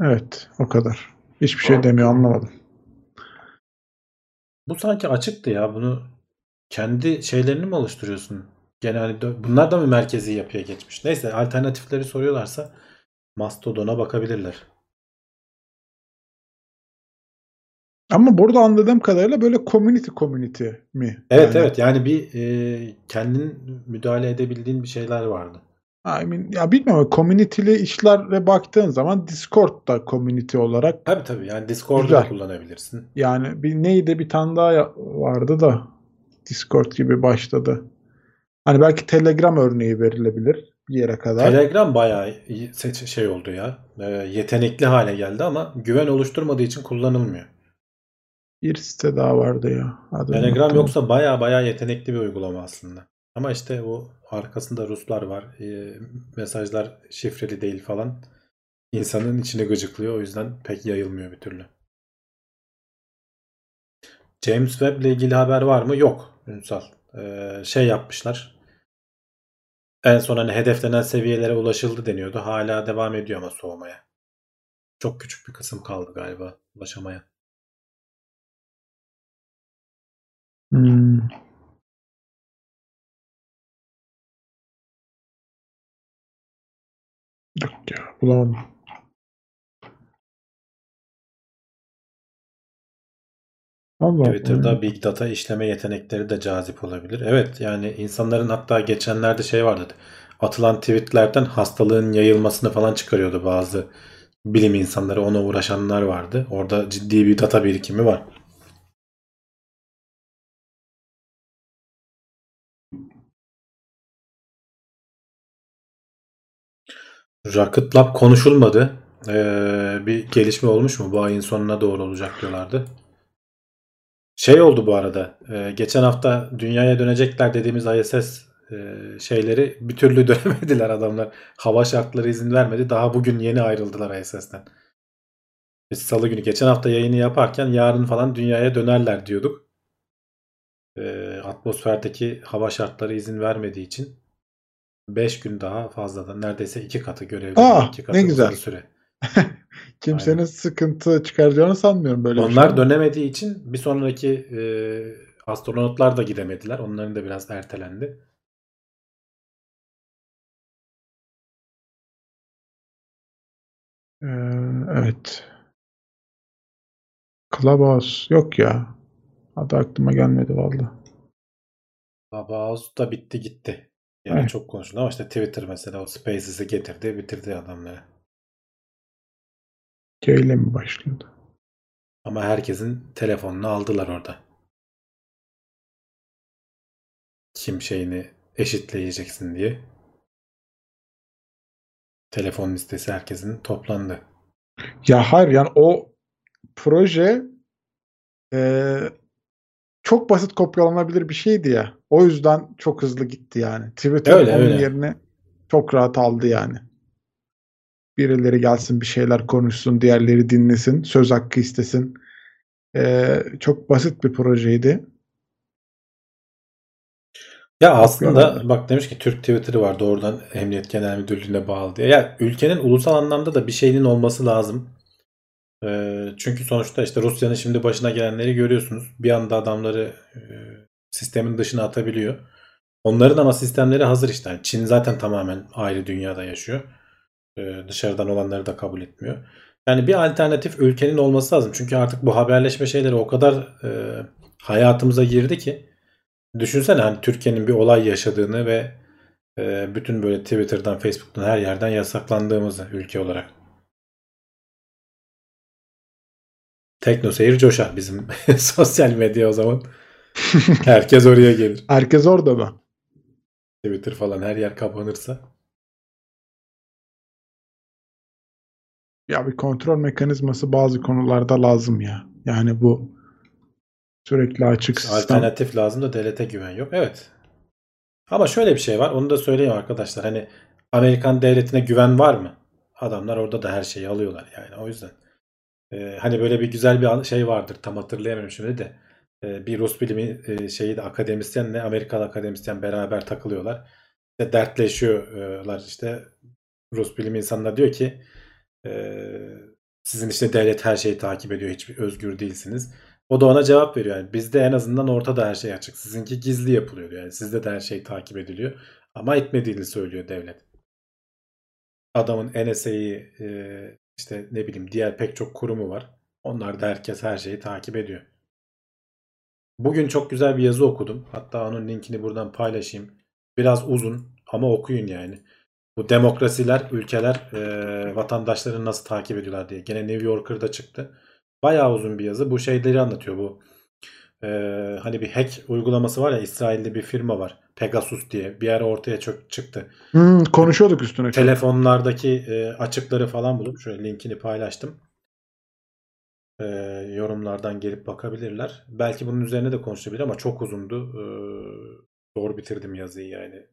Evet o kadar. Hiçbir şey demiyor anlamadım. Bu sanki açıktı ya. Bunu kendi şeylerini mi oluşturuyorsun? Gene dö- bunlar da mı merkezi yapıya geçmiş? Neyse alternatifleri soruyorlarsa Mastodon'a bakabilirler. Ama burada anladığım kadarıyla böyle community community mi? Evet Yani, evet yani bir e, kendin müdahale edebildiğin bir şeyler vardı. I mean, ya bilmiyorum community'li işlere baktığın zaman Discord da community olarak Tabii tabii yani Discord'u da kullanabilirsin. yani bir neydi bir tane daha vardı da Discord gibi başladı. Hani belki Telegram örneği verilebilir bir yere kadar. Telegram bayağı şey oldu ya. e, yetenekli hale geldi ama güven oluşturmadığı için kullanılmıyor. bir site daha vardı ya. Adını Telegram unuttum. yoksa baya baya yetenekli bir uygulama aslında. Ama işte o arkasında Ruslar var. e, mesajlar şifreli değil falan. İnsanın içini gıcıklıyor. O yüzden pek yayılmıyor bir türlü. James Webb ile ilgili haber var mı? Yok. Ünsal. E, şey yapmışlar. En son hani hedeflenen seviyelere ulaşıldı deniyordu. Hala devam ediyor ama soğumaya. Çok küçük bir kısım kaldı galiba ulaşamaya. Hmm. Yok ya bulamadım. Allah Allah. Twitter'da Big Data işleme yetenekleri de cazip olabilir. Evet yani insanların hatta geçenlerde şey vardı. Atılan tweetlerden hastalığın yayılmasını falan çıkarıyordu bazı bilim insanları ona uğraşanlar vardı. Orada ciddi bir data birikimi var. Rocket Lab konuşulmadı. Ee, bir gelişme olmuş mu? Bu ayın sonuna doğru olacak diyorlardı. Şey oldu bu arada. e, geçen hafta dünyaya dönecekler dediğimiz ISS e, şeyleri bir türlü [LAUGHS] dönemediler adamlar. Hava şartları izin vermedi. Daha bugün yeni ayrıldılar ISS'ten. Biz salı günü geçen hafta yayını yaparken yarın falan dünyaya dönerler diyorduk. E, atmosferdeki hava şartları izin vermediği için 5 gün daha fazladan neredeyse iki katı görevli. Aa, iki katı ne güzel. süre. [LAUGHS] Kimsenin Aynen. sıkıntı çıkaracağını sanmıyorum böyle Onlar şey. dönemediği için bir sonraki e, astronotlar da gidemediler. Onların da biraz ertelendi. Ee, evet. Clubhouse yok ya. Adı aklıma gelmedi valla. Clubhouse da bitti gitti. Yani Evet. çok konuşuldu ama işte Twitter mesela o Spaces'i getirdi bitirdi adamları. K ile mi başlıyordu? Ama herkesin telefonunu aldılar orada. Kim şeyini eşitleyeceksin diye. Telefon listesi herkesin toplandı. Ya hayır yani o proje çok basit kopyalanabilir bir şeydi ya. O yüzden çok hızlı gitti yani. Twitter Öyle, onun öyle. yerini çok rahat aldı yani. Birileri gelsin bir şeyler konuşsun, diğerleri dinlesin, söz hakkı istesin. Eee, çok basit bir projeydi. Ya aslında bak demiş ki Türk Twitter'ı var doğrudan Emniyet Genel Müdürlüğü'ne bağlı diye. Ya ülkenin ulusal anlamda da bir şeyinin olması lazım. Çünkü sonuçta işte Rusya'nın şimdi başına gelenleri görüyorsunuz. Bir anda adamları sistemin dışına atabiliyor. Onların ama sistemleri hazır işte. Yani Çin zaten tamamen ayrı dünyada yaşıyor. Dışarıdan olanları da kabul etmiyor. Yani bir alternatif ülkenin olması lazım. Çünkü artık bu haberleşme şeyleri o kadar hayatımıza girdi ki Düşünsene hani Türkiye'nin bir olay yaşadığını ve bütün böyle Twitter'dan, Facebook'tan her yerden yasaklandığımızı ülke olarak. Tekno seyir coşar bizim [LAUGHS] sosyal medya o zaman. Herkes oraya gelir. Herkes orada mı? Twitter falan her yer kapanırsa. Ya bir kontrol mekanizması bazı konularda lazım ya. Yani bu sürekli açık sistem. Alternatif lazım da devlete güven yok. Evet. Ama şöyle bir şey var. Onu da söyleyeyim arkadaşlar. Hani Amerikan devletine güven var mı? Adamlar orada da her şeyi alıyorlar yani. O yüzden. Ee, hani böyle bir güzel bir şey vardır. Tam hatırlayamıyorum şimdi de. Ee, bir Rus bilimi e, şeyi de akademisyenle Amerikalı akademisyen beraber takılıyorlar. İşte dertleşiyorlar işte. Rus bilim insanına diyor ki e, sizin işte devlet her şeyi takip ediyor. Hiçbir özgür değilsiniz. O da ona cevap veriyor. Yani bizde en azından ortada her şey açık. Sizinki gizli yapılıyor. Yani sizde de her şey takip ediliyor. Ama etmediğini söylüyor devlet. Adamın NSA'yı e, işte ne bileyim diğer pek çok kurumu var. Onlar da herkes her şeyi takip ediyor. Bugün çok güzel bir yazı okudum. Hatta onun linkini buradan paylaşayım. Biraz uzun ama okuyun yani. Bu demokrasiler, ülkeler e, vatandaşlarını nasıl takip ediyorlar diye. Gene New Yorker'da çıktı. Bayağı uzun bir yazı. Bu şeyleri anlatıyor bu. E, hani bir hack uygulaması var ya İsrail'de bir firma var. Pegasus diye. Bir ara ortaya çok çıktı. Hmm, konuşuyorduk üstüne. Telefonlardaki e, açıkları falan bulup şöyle linkini paylaştım. E, yorumlardan gelip bakabilirler. Belki bunun üzerine de konuşabilir ama çok uzundu. E, zor bitirdim yazıyı yani.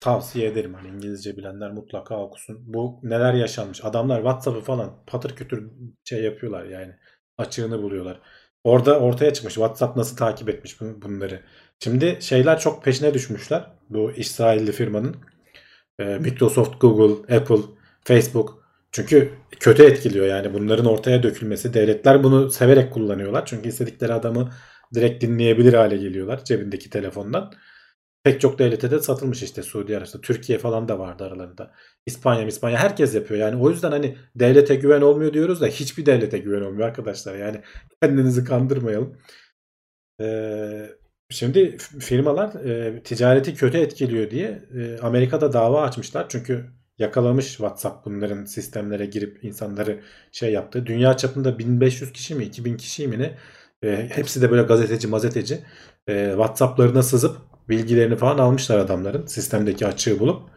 Tavsiye ederim hani İngilizce bilenler mutlaka okusun. Bu neler yaşanmış. Adamlar WhatsApp'ı falan patır kütür şey yapıyorlar yani. Açığını buluyorlar. Orada ortaya çıkmış WhatsApp nasıl takip etmiş bun- bunları. Şimdi şeyler çok peşine düşmüşler. Bu İsrailli firmanın. Ee, Microsoft, Google, Apple, Facebook. Çünkü kötü etkiliyor yani bunların ortaya dökülmesi. Devletler bunu severek kullanıyorlar. Çünkü istedikleri adamı direkt dinleyebilir hale geliyorlar cebindeki telefondan. Pek çok devlete de satılmış işte Suudi Arabistan. Türkiye falan da vardı aralarında. İspanya, İspanya herkes yapıyor. Yani o yüzden hani devlete güven olmuyor diyoruz da hiçbir devlete güven olmuyor arkadaşlar. Yani kendinizi kandırmayalım. Ee, şimdi firmalar e, ticareti kötü etkiliyor diye e, Amerika'da dava açmışlar. Çünkü yakalamış WhatsApp bunların sistemlere girip insanları şey yaptı. Dünya çapında 1500 kişi mi 2000 kişi mi ne? E, hepsi de böyle gazeteci mazeteci e, WhatsApp'larına sızıp bilgilerini falan almışlar adamların sistemdeki açığı bulup.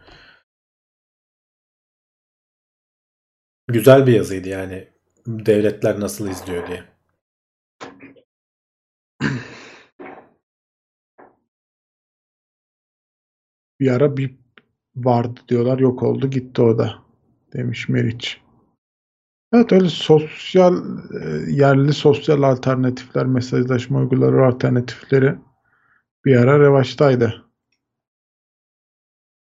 Güzel bir yazıydı yani devletler nasıl izliyor diye. Bir ara bir vardı diyorlar yok oldu gitti o da demiş Meriç. Evet öyle sosyal e, yerli sosyal alternatifler mesajlaşma uygulamaları alternatifleri bir ara revaçtaydı.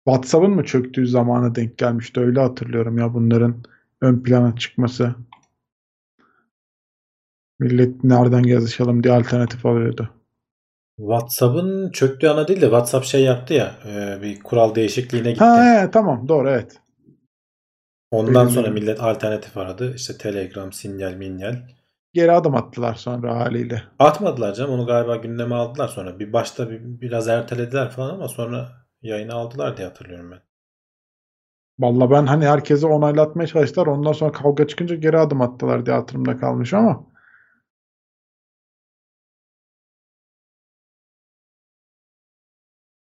WhatsApp'ın mı çöktüğü zamana denk gelmişti öyle hatırlıyorum ya bunların ön plana çıkması. Millet nereden yazışalım diye alternatif arıyordu. WhatsApp'ın çöktüğü ana değil de WhatsApp şey yaptı ya e, bir kural değişikliğine gitti. Ha he, tamam doğru evet. Ondan öyle sonra millet alternatif aradı. İşte Telegram, Sinyal, Minyal. Geri adım attılar sonra haliyle. Atmadılar canım. Onu galiba gündeme aldılar sonra. Bir başta bir, biraz ertelediler falan ama sonra yayına aldılar diye hatırlıyorum ben. Valla ben hani herkese onaylatmaya çalıştılar. Ondan sonra kavga çıkınca geri adım attılar diye hatırımda kalmış ama.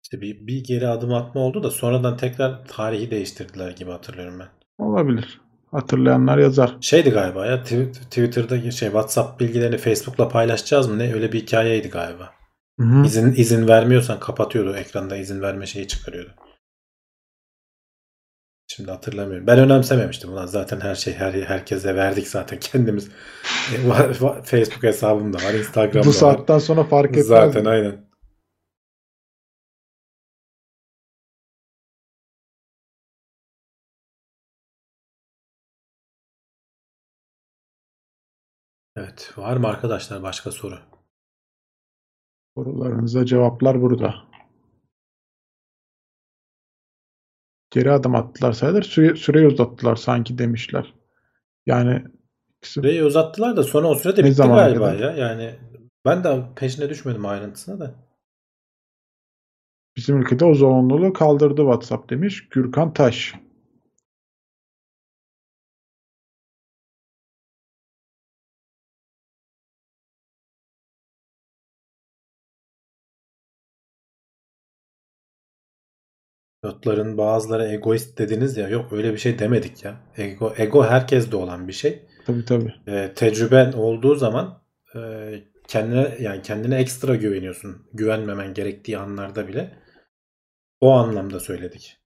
İşte bir, bir geri adım atma oldu da sonradan tekrar tarihi değiştirdiler gibi hatırlıyorum ben. Olabilir. Hatırlayanlar yazar. Şeydi galiba ya Tw- Twitter'da şey WhatsApp bilgilerini Facebook'la paylaşacağız mı ne öyle bir hikayeydi galiba. Hı hı. İzin izin vermiyorsan kapatıyordu ekranda izin verme şeyi çıkarıyordu. Şimdi hatırlamıyorum. Ben önemsememiştim. Ulan zaten her şey her herkese verdik zaten [LAUGHS] kendimiz. E, Facebook hesabım da var, Instagram'da Bu var. saatten sonra fark etmez. Zaten aynen. Evet. Var mı arkadaşlar başka soru? Sorularınıza cevaplar burada. Geri adım attılar sayılır. Süre, süreyi uzattılar sanki demişler. Yani ikisi- Süreyi uzattılar da sonra o sürede Ne bitti galiba kadar? ya. Yani ben de peşine düşmedim ayrıntısına da. bizim ülkede o zorunluluğu kaldırdı WhatsApp demiş Gürkan Taş. Pilotların bazıları egoist dediniz ya. Yok öyle bir şey demedik ya. Ego, ego herkeste olan bir şey. Tabii tabii. e, tecrüben olduğu zaman e, kendine yani kendine ekstra güveniyorsun. Güvenmemen gerektiği anlarda bile. O anlamda söyledik.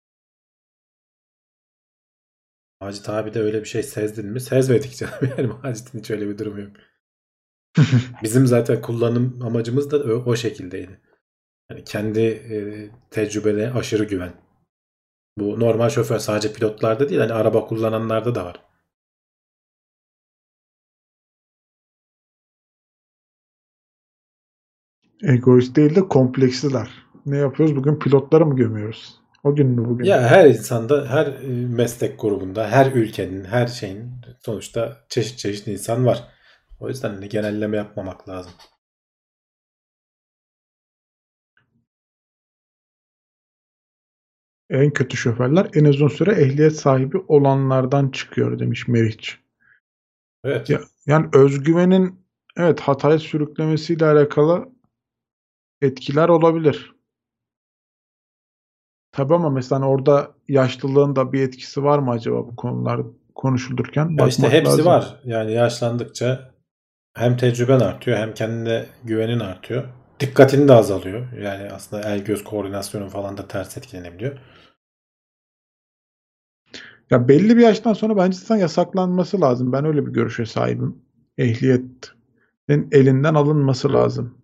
Macit abi de öyle bir şey sezdin mi? Sezmedik canım. [LAUGHS] Yani Macit'in hiç öyle bir durumu yok. [LAUGHS] Bizim zaten kullanım amacımız da o, o şekildeydi. Yani kendi e, tecrübene aşırı güven. Bu normal şoför sadece pilotlarda değil hani araba kullananlarda da var. Egoist değil de kompleksliler. Ne yapıyoruz? Bugün pilotlara mı gömüyoruz? O gün mü bugün? Ya her insanda, her e, meslek grubunda, her ülkenin, her şeyin sonuçta çeşit çeşit insan var. O yüzden genelleme yapmamak lazım. En kötü şoförler en uzun süre ehliyet sahibi olanlardan çıkıyor demiş Meriç. Evet. Ya, yani özgüvenin evet hataya sürüklemesiyle alakalı etkiler olabilir. Tabii ama mesela hani orada yaşlılığın da bir etkisi var mı acaba bu konular konuşulurken? Ya işte hepsi lazım. var. Yani yaşlandıkça hem tecrüben artıyor hem kendine güvenin artıyor. Dikkatin de azalıyor. Yani aslında el göz koordinasyonun falan da ters etkilenebiliyor. Ya belli bir yaştan sonra bence zaten yasaklanması lazım. Ben öyle bir görüşe sahibim. Ehliyetin elinden alınması lazım.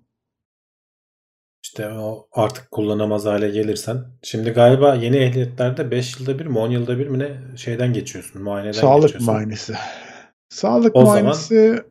İşte o artık kullanamaz hale gelirsen. Şimdi galiba yeni ehliyetlerde 5 yılda bir mi 10 yılda bir mi ne şeyden geçiyorsun. Muayeneden Sağlık geçiyorsun. muayenesi. Sağlık O zaman- muayenesi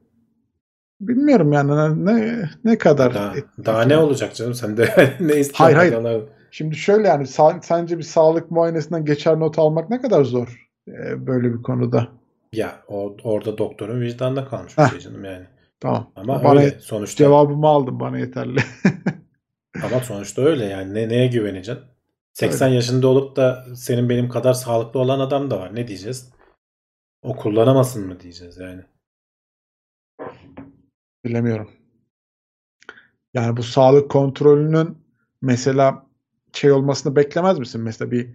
bilmiyorum yani ne ne kadar Daha, daha ne olacak canım sen de [LAUGHS] ne istiyorsun? Hayır, hayır. bakalım. Şimdi şöyle yani sence bir sağlık muayenesinden geçer not almak ne kadar zor e, böyle bir konuda. Ya o, orada doktorun vicdanına kalmış bir şey canım yani. Tamam. Ama bana öyle sonuçta. cevabımı aldım bana yeterli. [LAUGHS] Ama sonuçta öyle yani. Ne, neye güveneceksin? 80 yaşında olup da senin benim kadar sağlıklı olan adam da var. Ne diyeceğiz? O kullanamasın mı diyeceğiz yani. Bilemiyorum. Yani bu sağlık kontrolünün mesela şey olmasını beklemez misin? Mesela bir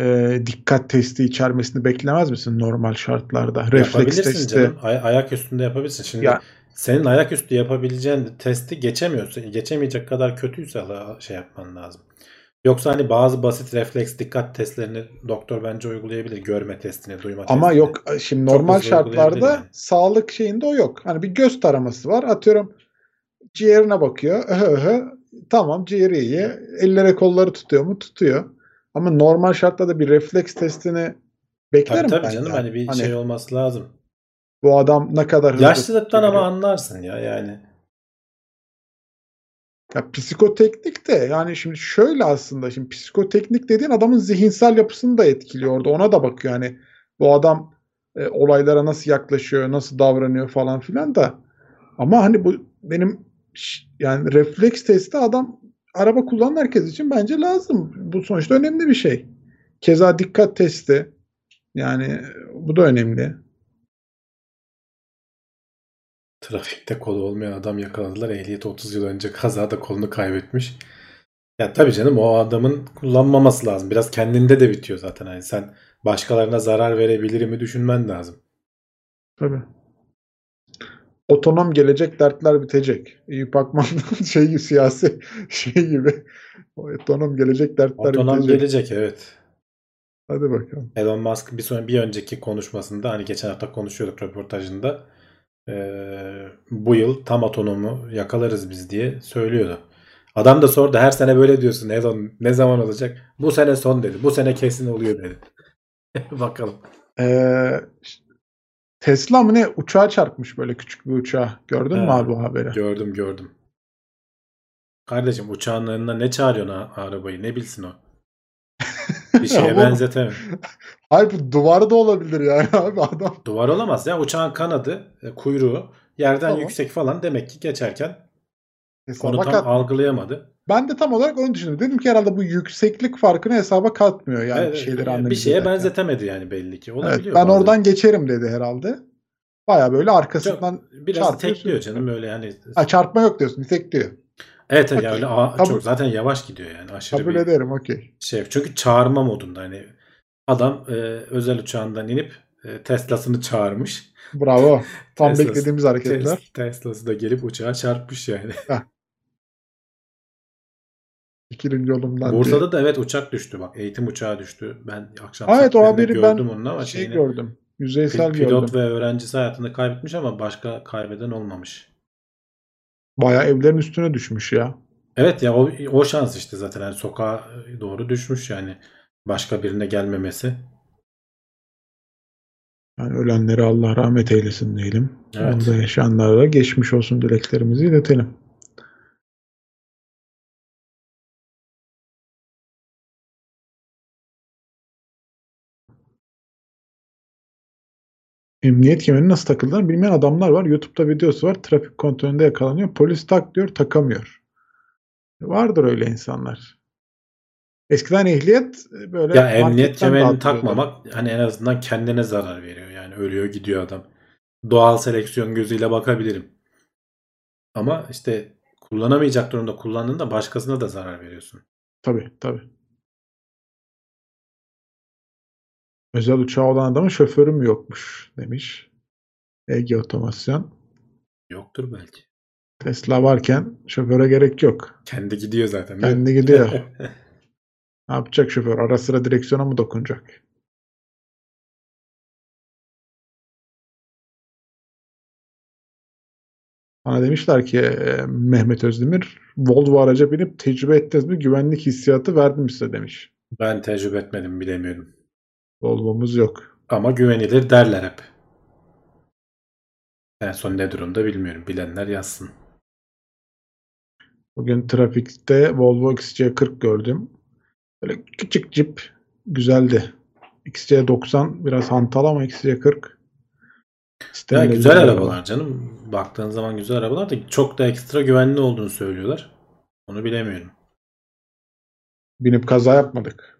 e, dikkat testi içermesini beklemez misin normal şartlarda? Refleks testi. canım. Ay- ayak üstünde yapabilirsin. Şimdi Ya- senin ayak üstü yapabileceğin testi geçemiyorsun. Geçemeyecek kadar kötüyse şey yapman lazım. Yoksa hani bazı basit refleks dikkat testlerini doktor bence uygulayabilir. Görme testini, duyma Ama testini. yok şimdi Çok normal şartlarda yani. sağlık şeyinde o yok. Hani bir göz taraması var. Atıyorum ciğerine bakıyor. Öhö öhö. Tamam ciğeri iyi. Ellere kolları tutuyor mu? Tutuyor. Ama normal şartlarda bir refleks testini beklerim Tabii tabii ben canım ya. hani bir Hani şey olması lazım. bu adam ne kadar hızlı Yaşlılıktan ama anlarsın ya yani. Ya psikoteknik de yani şimdi şöyle aslında şimdi psikoteknik dediğin adamın zihinsel yapısını da etkiliyor orada. Ona da bakıyor hani bu adam e, olaylara nasıl yaklaşıyor, nasıl davranıyor falan filan da. Ama hani bu benim yani refleks testi adam araba kullanan herkes için bence lazım. Bu sonuçta önemli bir şey. Keza dikkat testi yani bu da önemli. Trafikte kolu olmayan adam yakaladılar. Ehliyeti 30 yıl önce kazada kolunu kaybetmiş. Ya tabii canım o adamın kullanmaması lazım. Biraz kendinde de bitiyor zaten. Hani sen başkalarına zarar verebilir mi düşünmen lazım. Tabii. Otonom gelecek, dertler bitecek. Eyüp Akman'ın [LAUGHS] şey gibi, siyasi şey gibi. Otonom gelecek, dertler Otonom bitecek. gelecek evet. Hadi bakalım. Elon Musk bir sonra bir önceki konuşmasında hani geçen hafta konuşuyorduk röportajında eee, bu yıl tam otonomu yakalarız biz diye söylüyordu. Adam da sordu her sene böyle diyorsun Elon ne zaman olacak? Bu sene son dedi. Bu sene kesin oluyor dedi. [LAUGHS] Bakalım. Ee, Tesla mı ne uçağa çarpmış böyle küçük bir uçağa. Gördün mü Ha, abi bu haberi? Gördüm gördüm. Kardeşim uçağın önüne ne çağırıyorsun a- arabayı? Ne bilsin o? [LAUGHS] Bir şeye benzetemem. [LAUGHS] Hayır bu duvarda olabilir yani [LAUGHS] abi adam. Duvar olamaz ya. Uçağın kanadı, e, kuyruğu yerden Tamam. yüksek falan demek ki geçerken Hesaba onu tam kat- algılayamadı. Ben de tam olarak onu düşündüm. Dedim ki herhalde bu yükseklik farkını hesaba katmıyor yani Evet, bir şeyleri yani analiz bir şeye benzetemedi yani belli ki. Evet, Olabiliyor ben bazen. oradan geçerim dedi herhalde. Baya böyle Çok- arkasından biraz çarpıyor, tekliyor canım öyle hani. ha, çarpma yok diyorsun. Nitekliyor. Evet evet Okey. ya öyle a- çok zaten yavaş gidiyor yani aşırı Kabul bir ederim okey. şey. Çünkü çağırma modunda hani adam e, özel uçağından inip e, Tesla'sını çağırmış. Bravo. Tam [LAUGHS] Tesla'sı- beklediğimiz hareketler. Tes- Tesla'sı da gelip uçağa çarpmış yani. İkinci yolumdan diye. Bursa'da da evet uçak düştü bak. Eğitim uçağı düştü. Ben akşam Evet, o haberi ben gördüm onun ama şey şeyini, gördüm. Yüzeysel pil- pilot gördüm. ve öğrencisi hayatını kaybetmiş ama başka kaybeden olmamış. Baya evlerin üstüne düşmüş ya. Evet ya o, o şans işte zaten yani sokağa doğru düşmüş yani başka birine gelmemesi. Yani ölenlere Allah rahmet eylesin diyelim. Evet. Onda yaşayanlara geçmiş olsun dileklerimizi iletelim. Emniyet kemerini nasıl takıldığını bilmeyen adamlar var. YouTube'da videosu var. Trafik kontrolünde yakalanıyor. Polis tak diyor takamıyor. Vardır öyle insanlar. Eskiden ehliyet e, böyle Ya emniyet kemerini takmamak hani en azından kendine zarar veriyor. Yani ölüyor gidiyor adam. Doğal seleksiyon gözüyle bakabilirim. Ama işte kullanamayacak durumda kullandığında başkasına da zarar veriyorsun. Tabii tabii. Özel uçağı olan adamın şoförü mü yokmuş demiş. Ege Otomasyon. Yoktur belki. Tesla varken şoföre gerek yok. Kendi gidiyor zaten. Kendi gidiyor. [LAUGHS] Ne yapacak şoför? Ara sıra direksiyona mı dokunacak? Bana demişler ki e, Mehmet Özdemir Volvo araca binip tecrübe ettiniz mi? Güvenlik hissiyatı verdi mi size demiş. ben tecrübe etmedim bilemiyorum. Volvo'muz yok. Ama güvenilir derler hep. En son ne durumda bilmiyorum. Bilenler yazsın. Bugün trafikte Volvo XC40 gördüm. Böyle küçük cip güzeldi. XC90 biraz hantal ama XC40 Ya güzel bir arabalar canım. Baktığın zaman güzel arabalar da çok da ekstra güvenli olduğunu söylüyorlar. Onu bilemiyorum. Binip kaza yapmadık.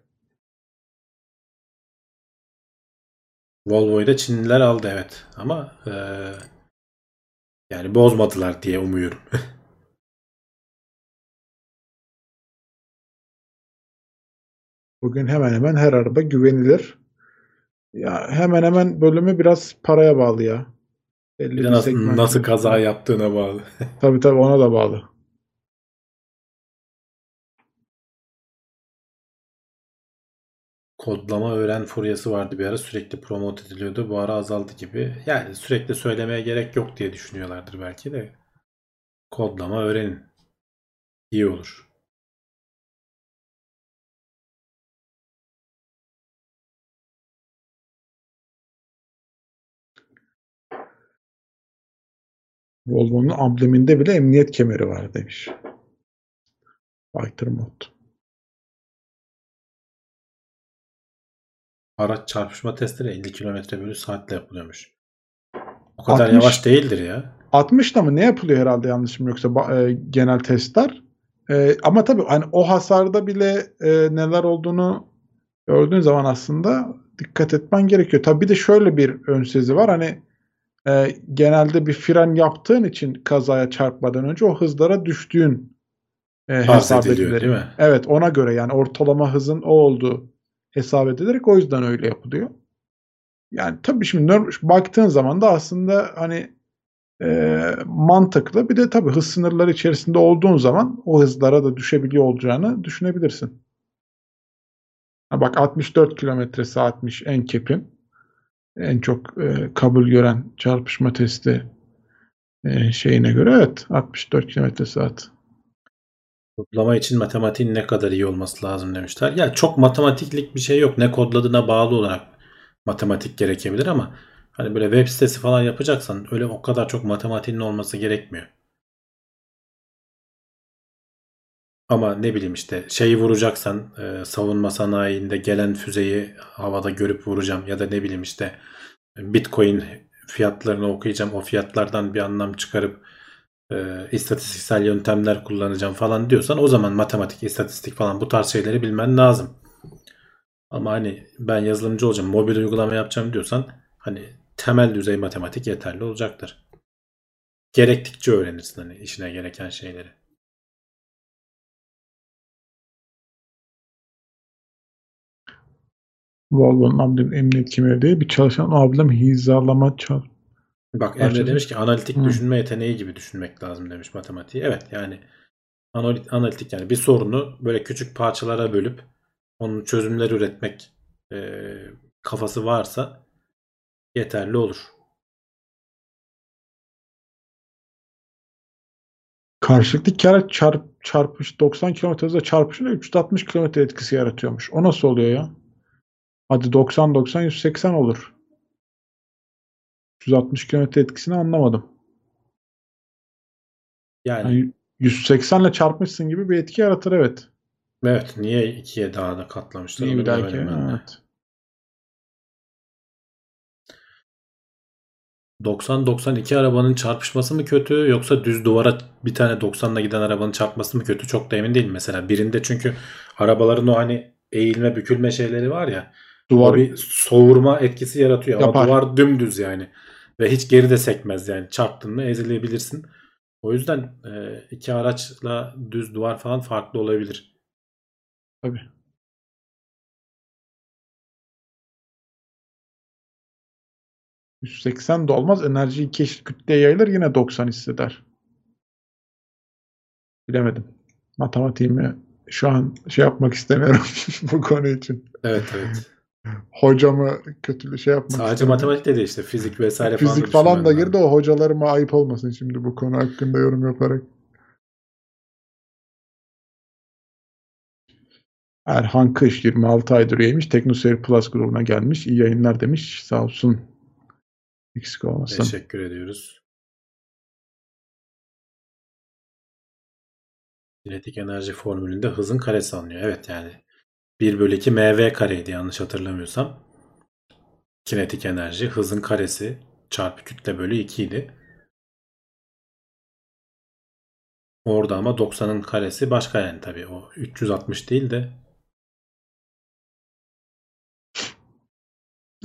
Volvo'yu da Çinliler aldı evet. Ama eee, yani bozmadılar diye umuyorum. [LAUGHS] Bugün hemen hemen her araba güvenilir. Ya hemen hemen bölümü biraz paraya bağlı ya. Bir nasıl, nasıl kaza yaptığına bağlı. [LAUGHS] Tabii tabii ona da bağlı. Kodlama öğren furyası vardı bir ara sürekli promote ediliyordu. Bu ara azaldı gibi. Yani sürekli söylemeye gerek yok diye düşünüyorlardır belki de. Kodlama öğrenin. İyi olur. Volvo'nun ambleminde bile emniyet kemeri var demiş. Fighter mod. Araç çarpışma testleri 50 km bölü saatle yapılıyormuş. O kadar 60. yavaş değildir ya. 60'da mı ne yapılıyor herhalde yanlışım yoksa e, genel testler. E, ama tabii hani o hasarda bile e, neler olduğunu gördüğün zaman aslında dikkat etmen gerekiyor. Tabii bir de şöyle bir ön sezi var. Hani e, genelde bir fren yaptığın için kazaya çarpmadan önce o hızlara düştüğün e, hesap ediliyor değil mi? Evet ona göre yani ortalama hızın o olduğu hesap edilerek o yüzden öyle yapılıyor. Yani tabii şimdi baktığın zaman da aslında hani e, mantıklı. Bir de tabii hız sınırları içerisinde olduğun zaman o hızlara da düşebiliyor olacağını düşünebilirsin. Ha bak 64 kilometre saatmiş en kepin. En çok e, kabul gören çarpışma testi e, şeyine göre evet 64 kilometre saat. Kodlama için matematiğin ne kadar iyi olması lazım demişler. Ya çok matematiklik bir şey yok. Ne kodladığına bağlı olarak matematik gerekebilir ama hani böyle web sitesi falan yapacaksan öyle o kadar çok matematiğin olması gerekmiyor. Ama ne bileyim işte şeyi vuracaksan e, savunma sanayinde gelen füzeyi havada görüp vuracağım ya da ne bileyim işte Bitcoin fiyatlarını okuyacağım o fiyatlardan bir anlam çıkarıp e, istatistiksel yöntemler kullanacağım falan diyorsan o zaman matematik, istatistik falan bu tarz şeyleri bilmen lazım. Ama hani ben yazılımcı olacağım, mobil uygulama yapacağım diyorsan hani temel düzey matematik yeterli olacaktır. Gerektikçe öğrenirsin hani işine gereken şeyleri. Volvo'nun amblem emniyet kemeri değil bir çalışan amblem hizalama çal. Bak Emre Parçası. demiş ki analitik Hı. düşünme yeteneği gibi düşünmek lazım demiş matematiği. Evet yani analitik, yani bir sorunu böyle küçük parçalara bölüp onun çözümler üretmek e, kafası varsa yeterli olur. Karşılıklı araç çarp, çarpış 90 km hızla çarpışınca 360 km etkisi yaratıyormuş. O nasıl oluyor ya? Hadi 90 90 180 olur. 360 km etkisini anlamadım. Yani Yani 180 ile çarpmışsın gibi bir etki yaratır evet. evet niye ikiye daha da katlamışlar onu bir dahaki. Evet. 90-92 arabanın çarpışması mı kötü yoksa düz duvara bir tane 90'la giden arabanın çarpması mı kötü çok da emin değilim mesela. Birinde çünkü arabaların o hani eğilme bükülme şeyleri var ya Duvar bir soğurma etkisi yaratıyor ama Yapar. duvar dümdüz yani ve hiç geri de sekmez yani çarptın mı ezilebilirsin. O yüzden e, iki araçla düz duvar falan farklı olabilir. Tabii. ...180 de olmaz. Enerji iki eşit kütleye yayılır. Yine 90 hisseder. Bilemedim. Matematiğimi şu an şey yapmak istemiyorum [LAUGHS] bu konu için. Evet evet. Hocamı kötü şey yapmak Sadece istemiyorum. matematik de işte fizik vesaire falan. Fizik falan da girdi. O hocalarıma ayıp olmasın şimdi bu konu hakkında yorum yaparak. Erhan Kış 26 aydır üyeymiş. Teknoseyir Plus grubuna gelmiş. İyi yayınlar demiş. Sağ olsun. Eksik olmasın. Teşekkür ediyoruz. Kinetik enerji formülünde hızın karesi alınıyor. Evet yani 1 bölü 2 mv kareydi yanlış hatırlamıyorsam. Kinetik enerji hızın karesi çarpı kütle bölü 2 idi. Orada ama 90'ın karesi başka yani tabii o 360 değil de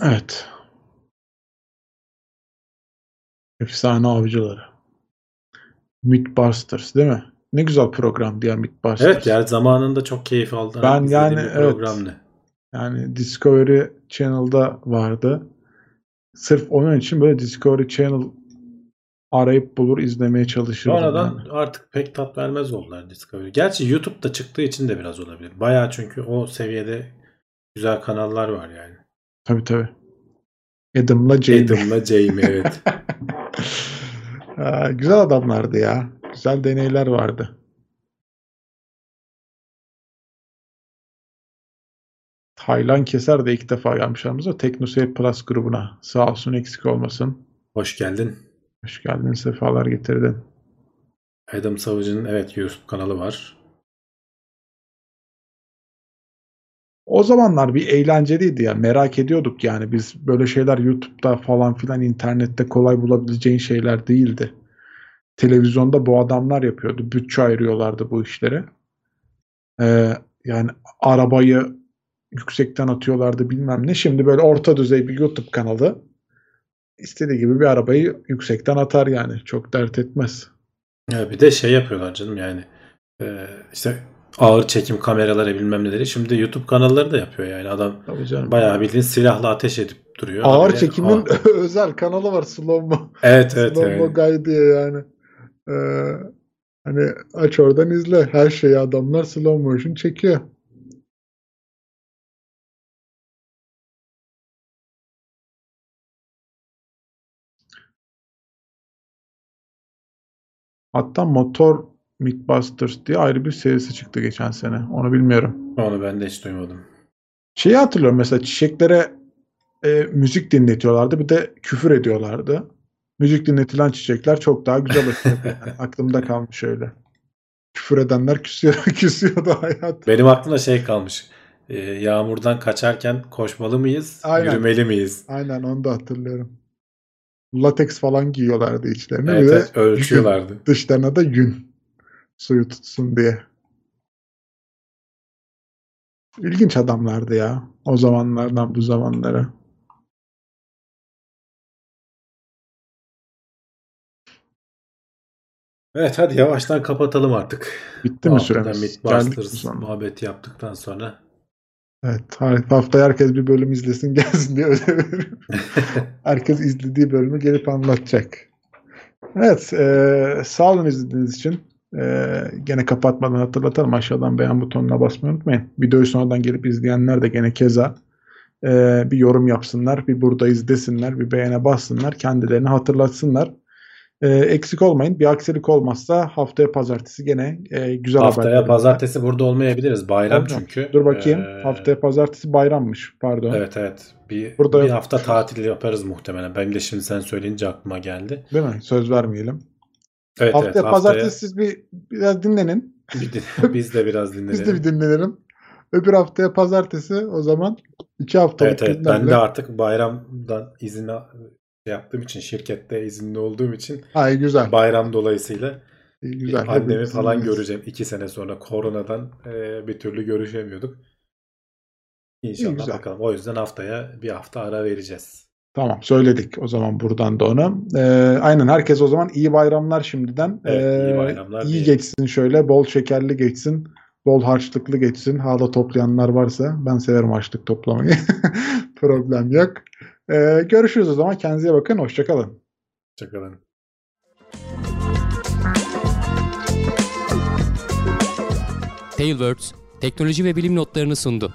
Evet. Efsane avcıları. Mythbusters değil mi? Ne güzel programdı ya Mythbusters. evet yani zamanında çok keyif aldım. Ben yani, evet. programdı. Yani Discovery Channel'da vardı. Sırf onun için böyle Discovery Channel arayıp bulur izlemeye çalışırdım. Sonradan yani. artık pek tat vermez oldular Discovery. Gerçi YouTube'da çıktığı için de biraz olabilir. Bayağı çünkü o seviyede güzel kanallar var yani. Tabii tabii. Adam'la Jamie. Adam'la Jamie evet. [LAUGHS] Aa, güzel adamlardı ya. Güzel deneyler vardı. Taylan Keser de ilk defa gelmiş aramıza. Teknoseyir Plus grubuna. Sağ olsun eksik olmasın. Hoş geldin. Hoş geldin. Sefalar getirdin. Adam Savage''ın evet YouTube kanalı var. O zamanlar bir eğlenceliydi ya. Merak ediyorduk yani. Biz böyle şeyler YouTube'da falan filan internette kolay bulabileceğin şeyler değildi. Televizyonda bu adamlar yapıyordu. Bütçe ayırıyorlardı bu işlere. Ee, yani arabayı yüksekten atıyorlardı bilmem ne. Şimdi böyle orta düzey bir YouTube kanalı istediği gibi bir arabayı yüksekten atar yani. Çok dert etmez. Ya bir de şey yapıyorlar canım yani. Ee, işte ağır çekim kameraları bilmem neleri. Şimdi YouTube kanalları da yapıyor yani. Adam bayağı bildiğin silahla ateş edip duruyor. Ağır Ve- çekimin Aa, [LAUGHS] özel kanalı var Slow Mo. Evet evet. Slow Mo. Guy diye yani. Ee, hani aç oradan izle. Her şeyi adamlar slow motion çekiyor. Hatta Motor Mythbusters diye ayrı bir serisi çıktı geçen sene. Onu bilmiyorum. Onu ben de hiç duymadım. Şeyi hatırlıyorum mesela çiçeklere e, müzik dinletiyorlardı bir de küfür ediyorlardı. Müzik dinletilen çiçekler çok daha güzel. Yani [LAUGHS] aklımda kalmış öyle. Küfür edenler küsüyor, [LAUGHS] küsüyordu hayat. Benim aklımda şey kalmış. Ee, yağmurdan kaçarken koşmalı mıyız? Aynen. Yürümeli miyiz? Aynen onu da hatırlıyorum. Lateks falan giyiyorlardı içlerine. Evet, evet, ölçüyorlardı. dışlarına da yün. Suyu tutsun diye. İlginç adamlardı ya. O zamanlardan bu zamanlara. Evet hadi yavaştan kapatalım artık. Bitti Bu mi süremiz? Mythbusters muhabbeti yaptıktan sonra. Evet. Haftaya herkes bir bölüm izlesin [LAUGHS] gelsin diye ödev veriyorum. [LAUGHS] herkes izlediği bölümü gelip anlatacak. Evet. E, sağ olun izlediğiniz için. E, gene kapatmadan hatırlatalım. Aşağıdan beğen butonuna basmayı unutmayın. Videoyu sonradan gelip izleyenler de gene keza e, bir yorum yapsınlar. Bir buradayız desinler. Bir beğene bassınlar. Kendilerini hatırlatsınlar. E, eksik olmayın. Bir aksilik olmazsa haftaya pazartesi gene e, güzel Haftaya haberlerimizle- pazartesi burada olmayabiliriz. Bayram Olmaz. çünkü. Dur bakayım. Ee, Haftaya pazartesi bayrammış. Pardon. Evet evet. Bir, Burada bir hafta tatil yaparız muhtemelen. Benim de şimdi sen söyleyince aklıma geldi. Değil mi? Söz vermeyelim. Evet haftaya evet. Haftaya pazartesi siz bir biraz dinlenin. [LAUGHS] biz de biraz dinleyelim. Biz de bir dinlenelim. Öbür haftaya pazartesi o zaman iki haftalık Evet evet. Ben de artık bayramdan izin yaptığım için şirkette izinli olduğum için Ay güzel. bayram dolayısıyla İyi, güzel. annemi falan göreceğim. iki sene sonra koronadan e, bir türlü görüşemiyorduk. İnşallah İyi, güzel. bakalım. O yüzden haftaya bir hafta ara vereceğiz. Tamam söyledik o zaman buradan da onu. Ee, aynen herkes o zaman iyi bayramlar şimdiden. Evet, iyi Ee, bayramlar iyi geçsin şöyle bol şekerli geçsin. Bol harçlıklı geçsin. Hala toplayanlar varsa ben severim harçlık toplamayı. [LAUGHS] Problem yok. Ee, görüşürüz o zaman. Kendinize bakın. Hoşçakalın. Hoşçakalın. Tailwords teknoloji ve bilim notlarını sundu.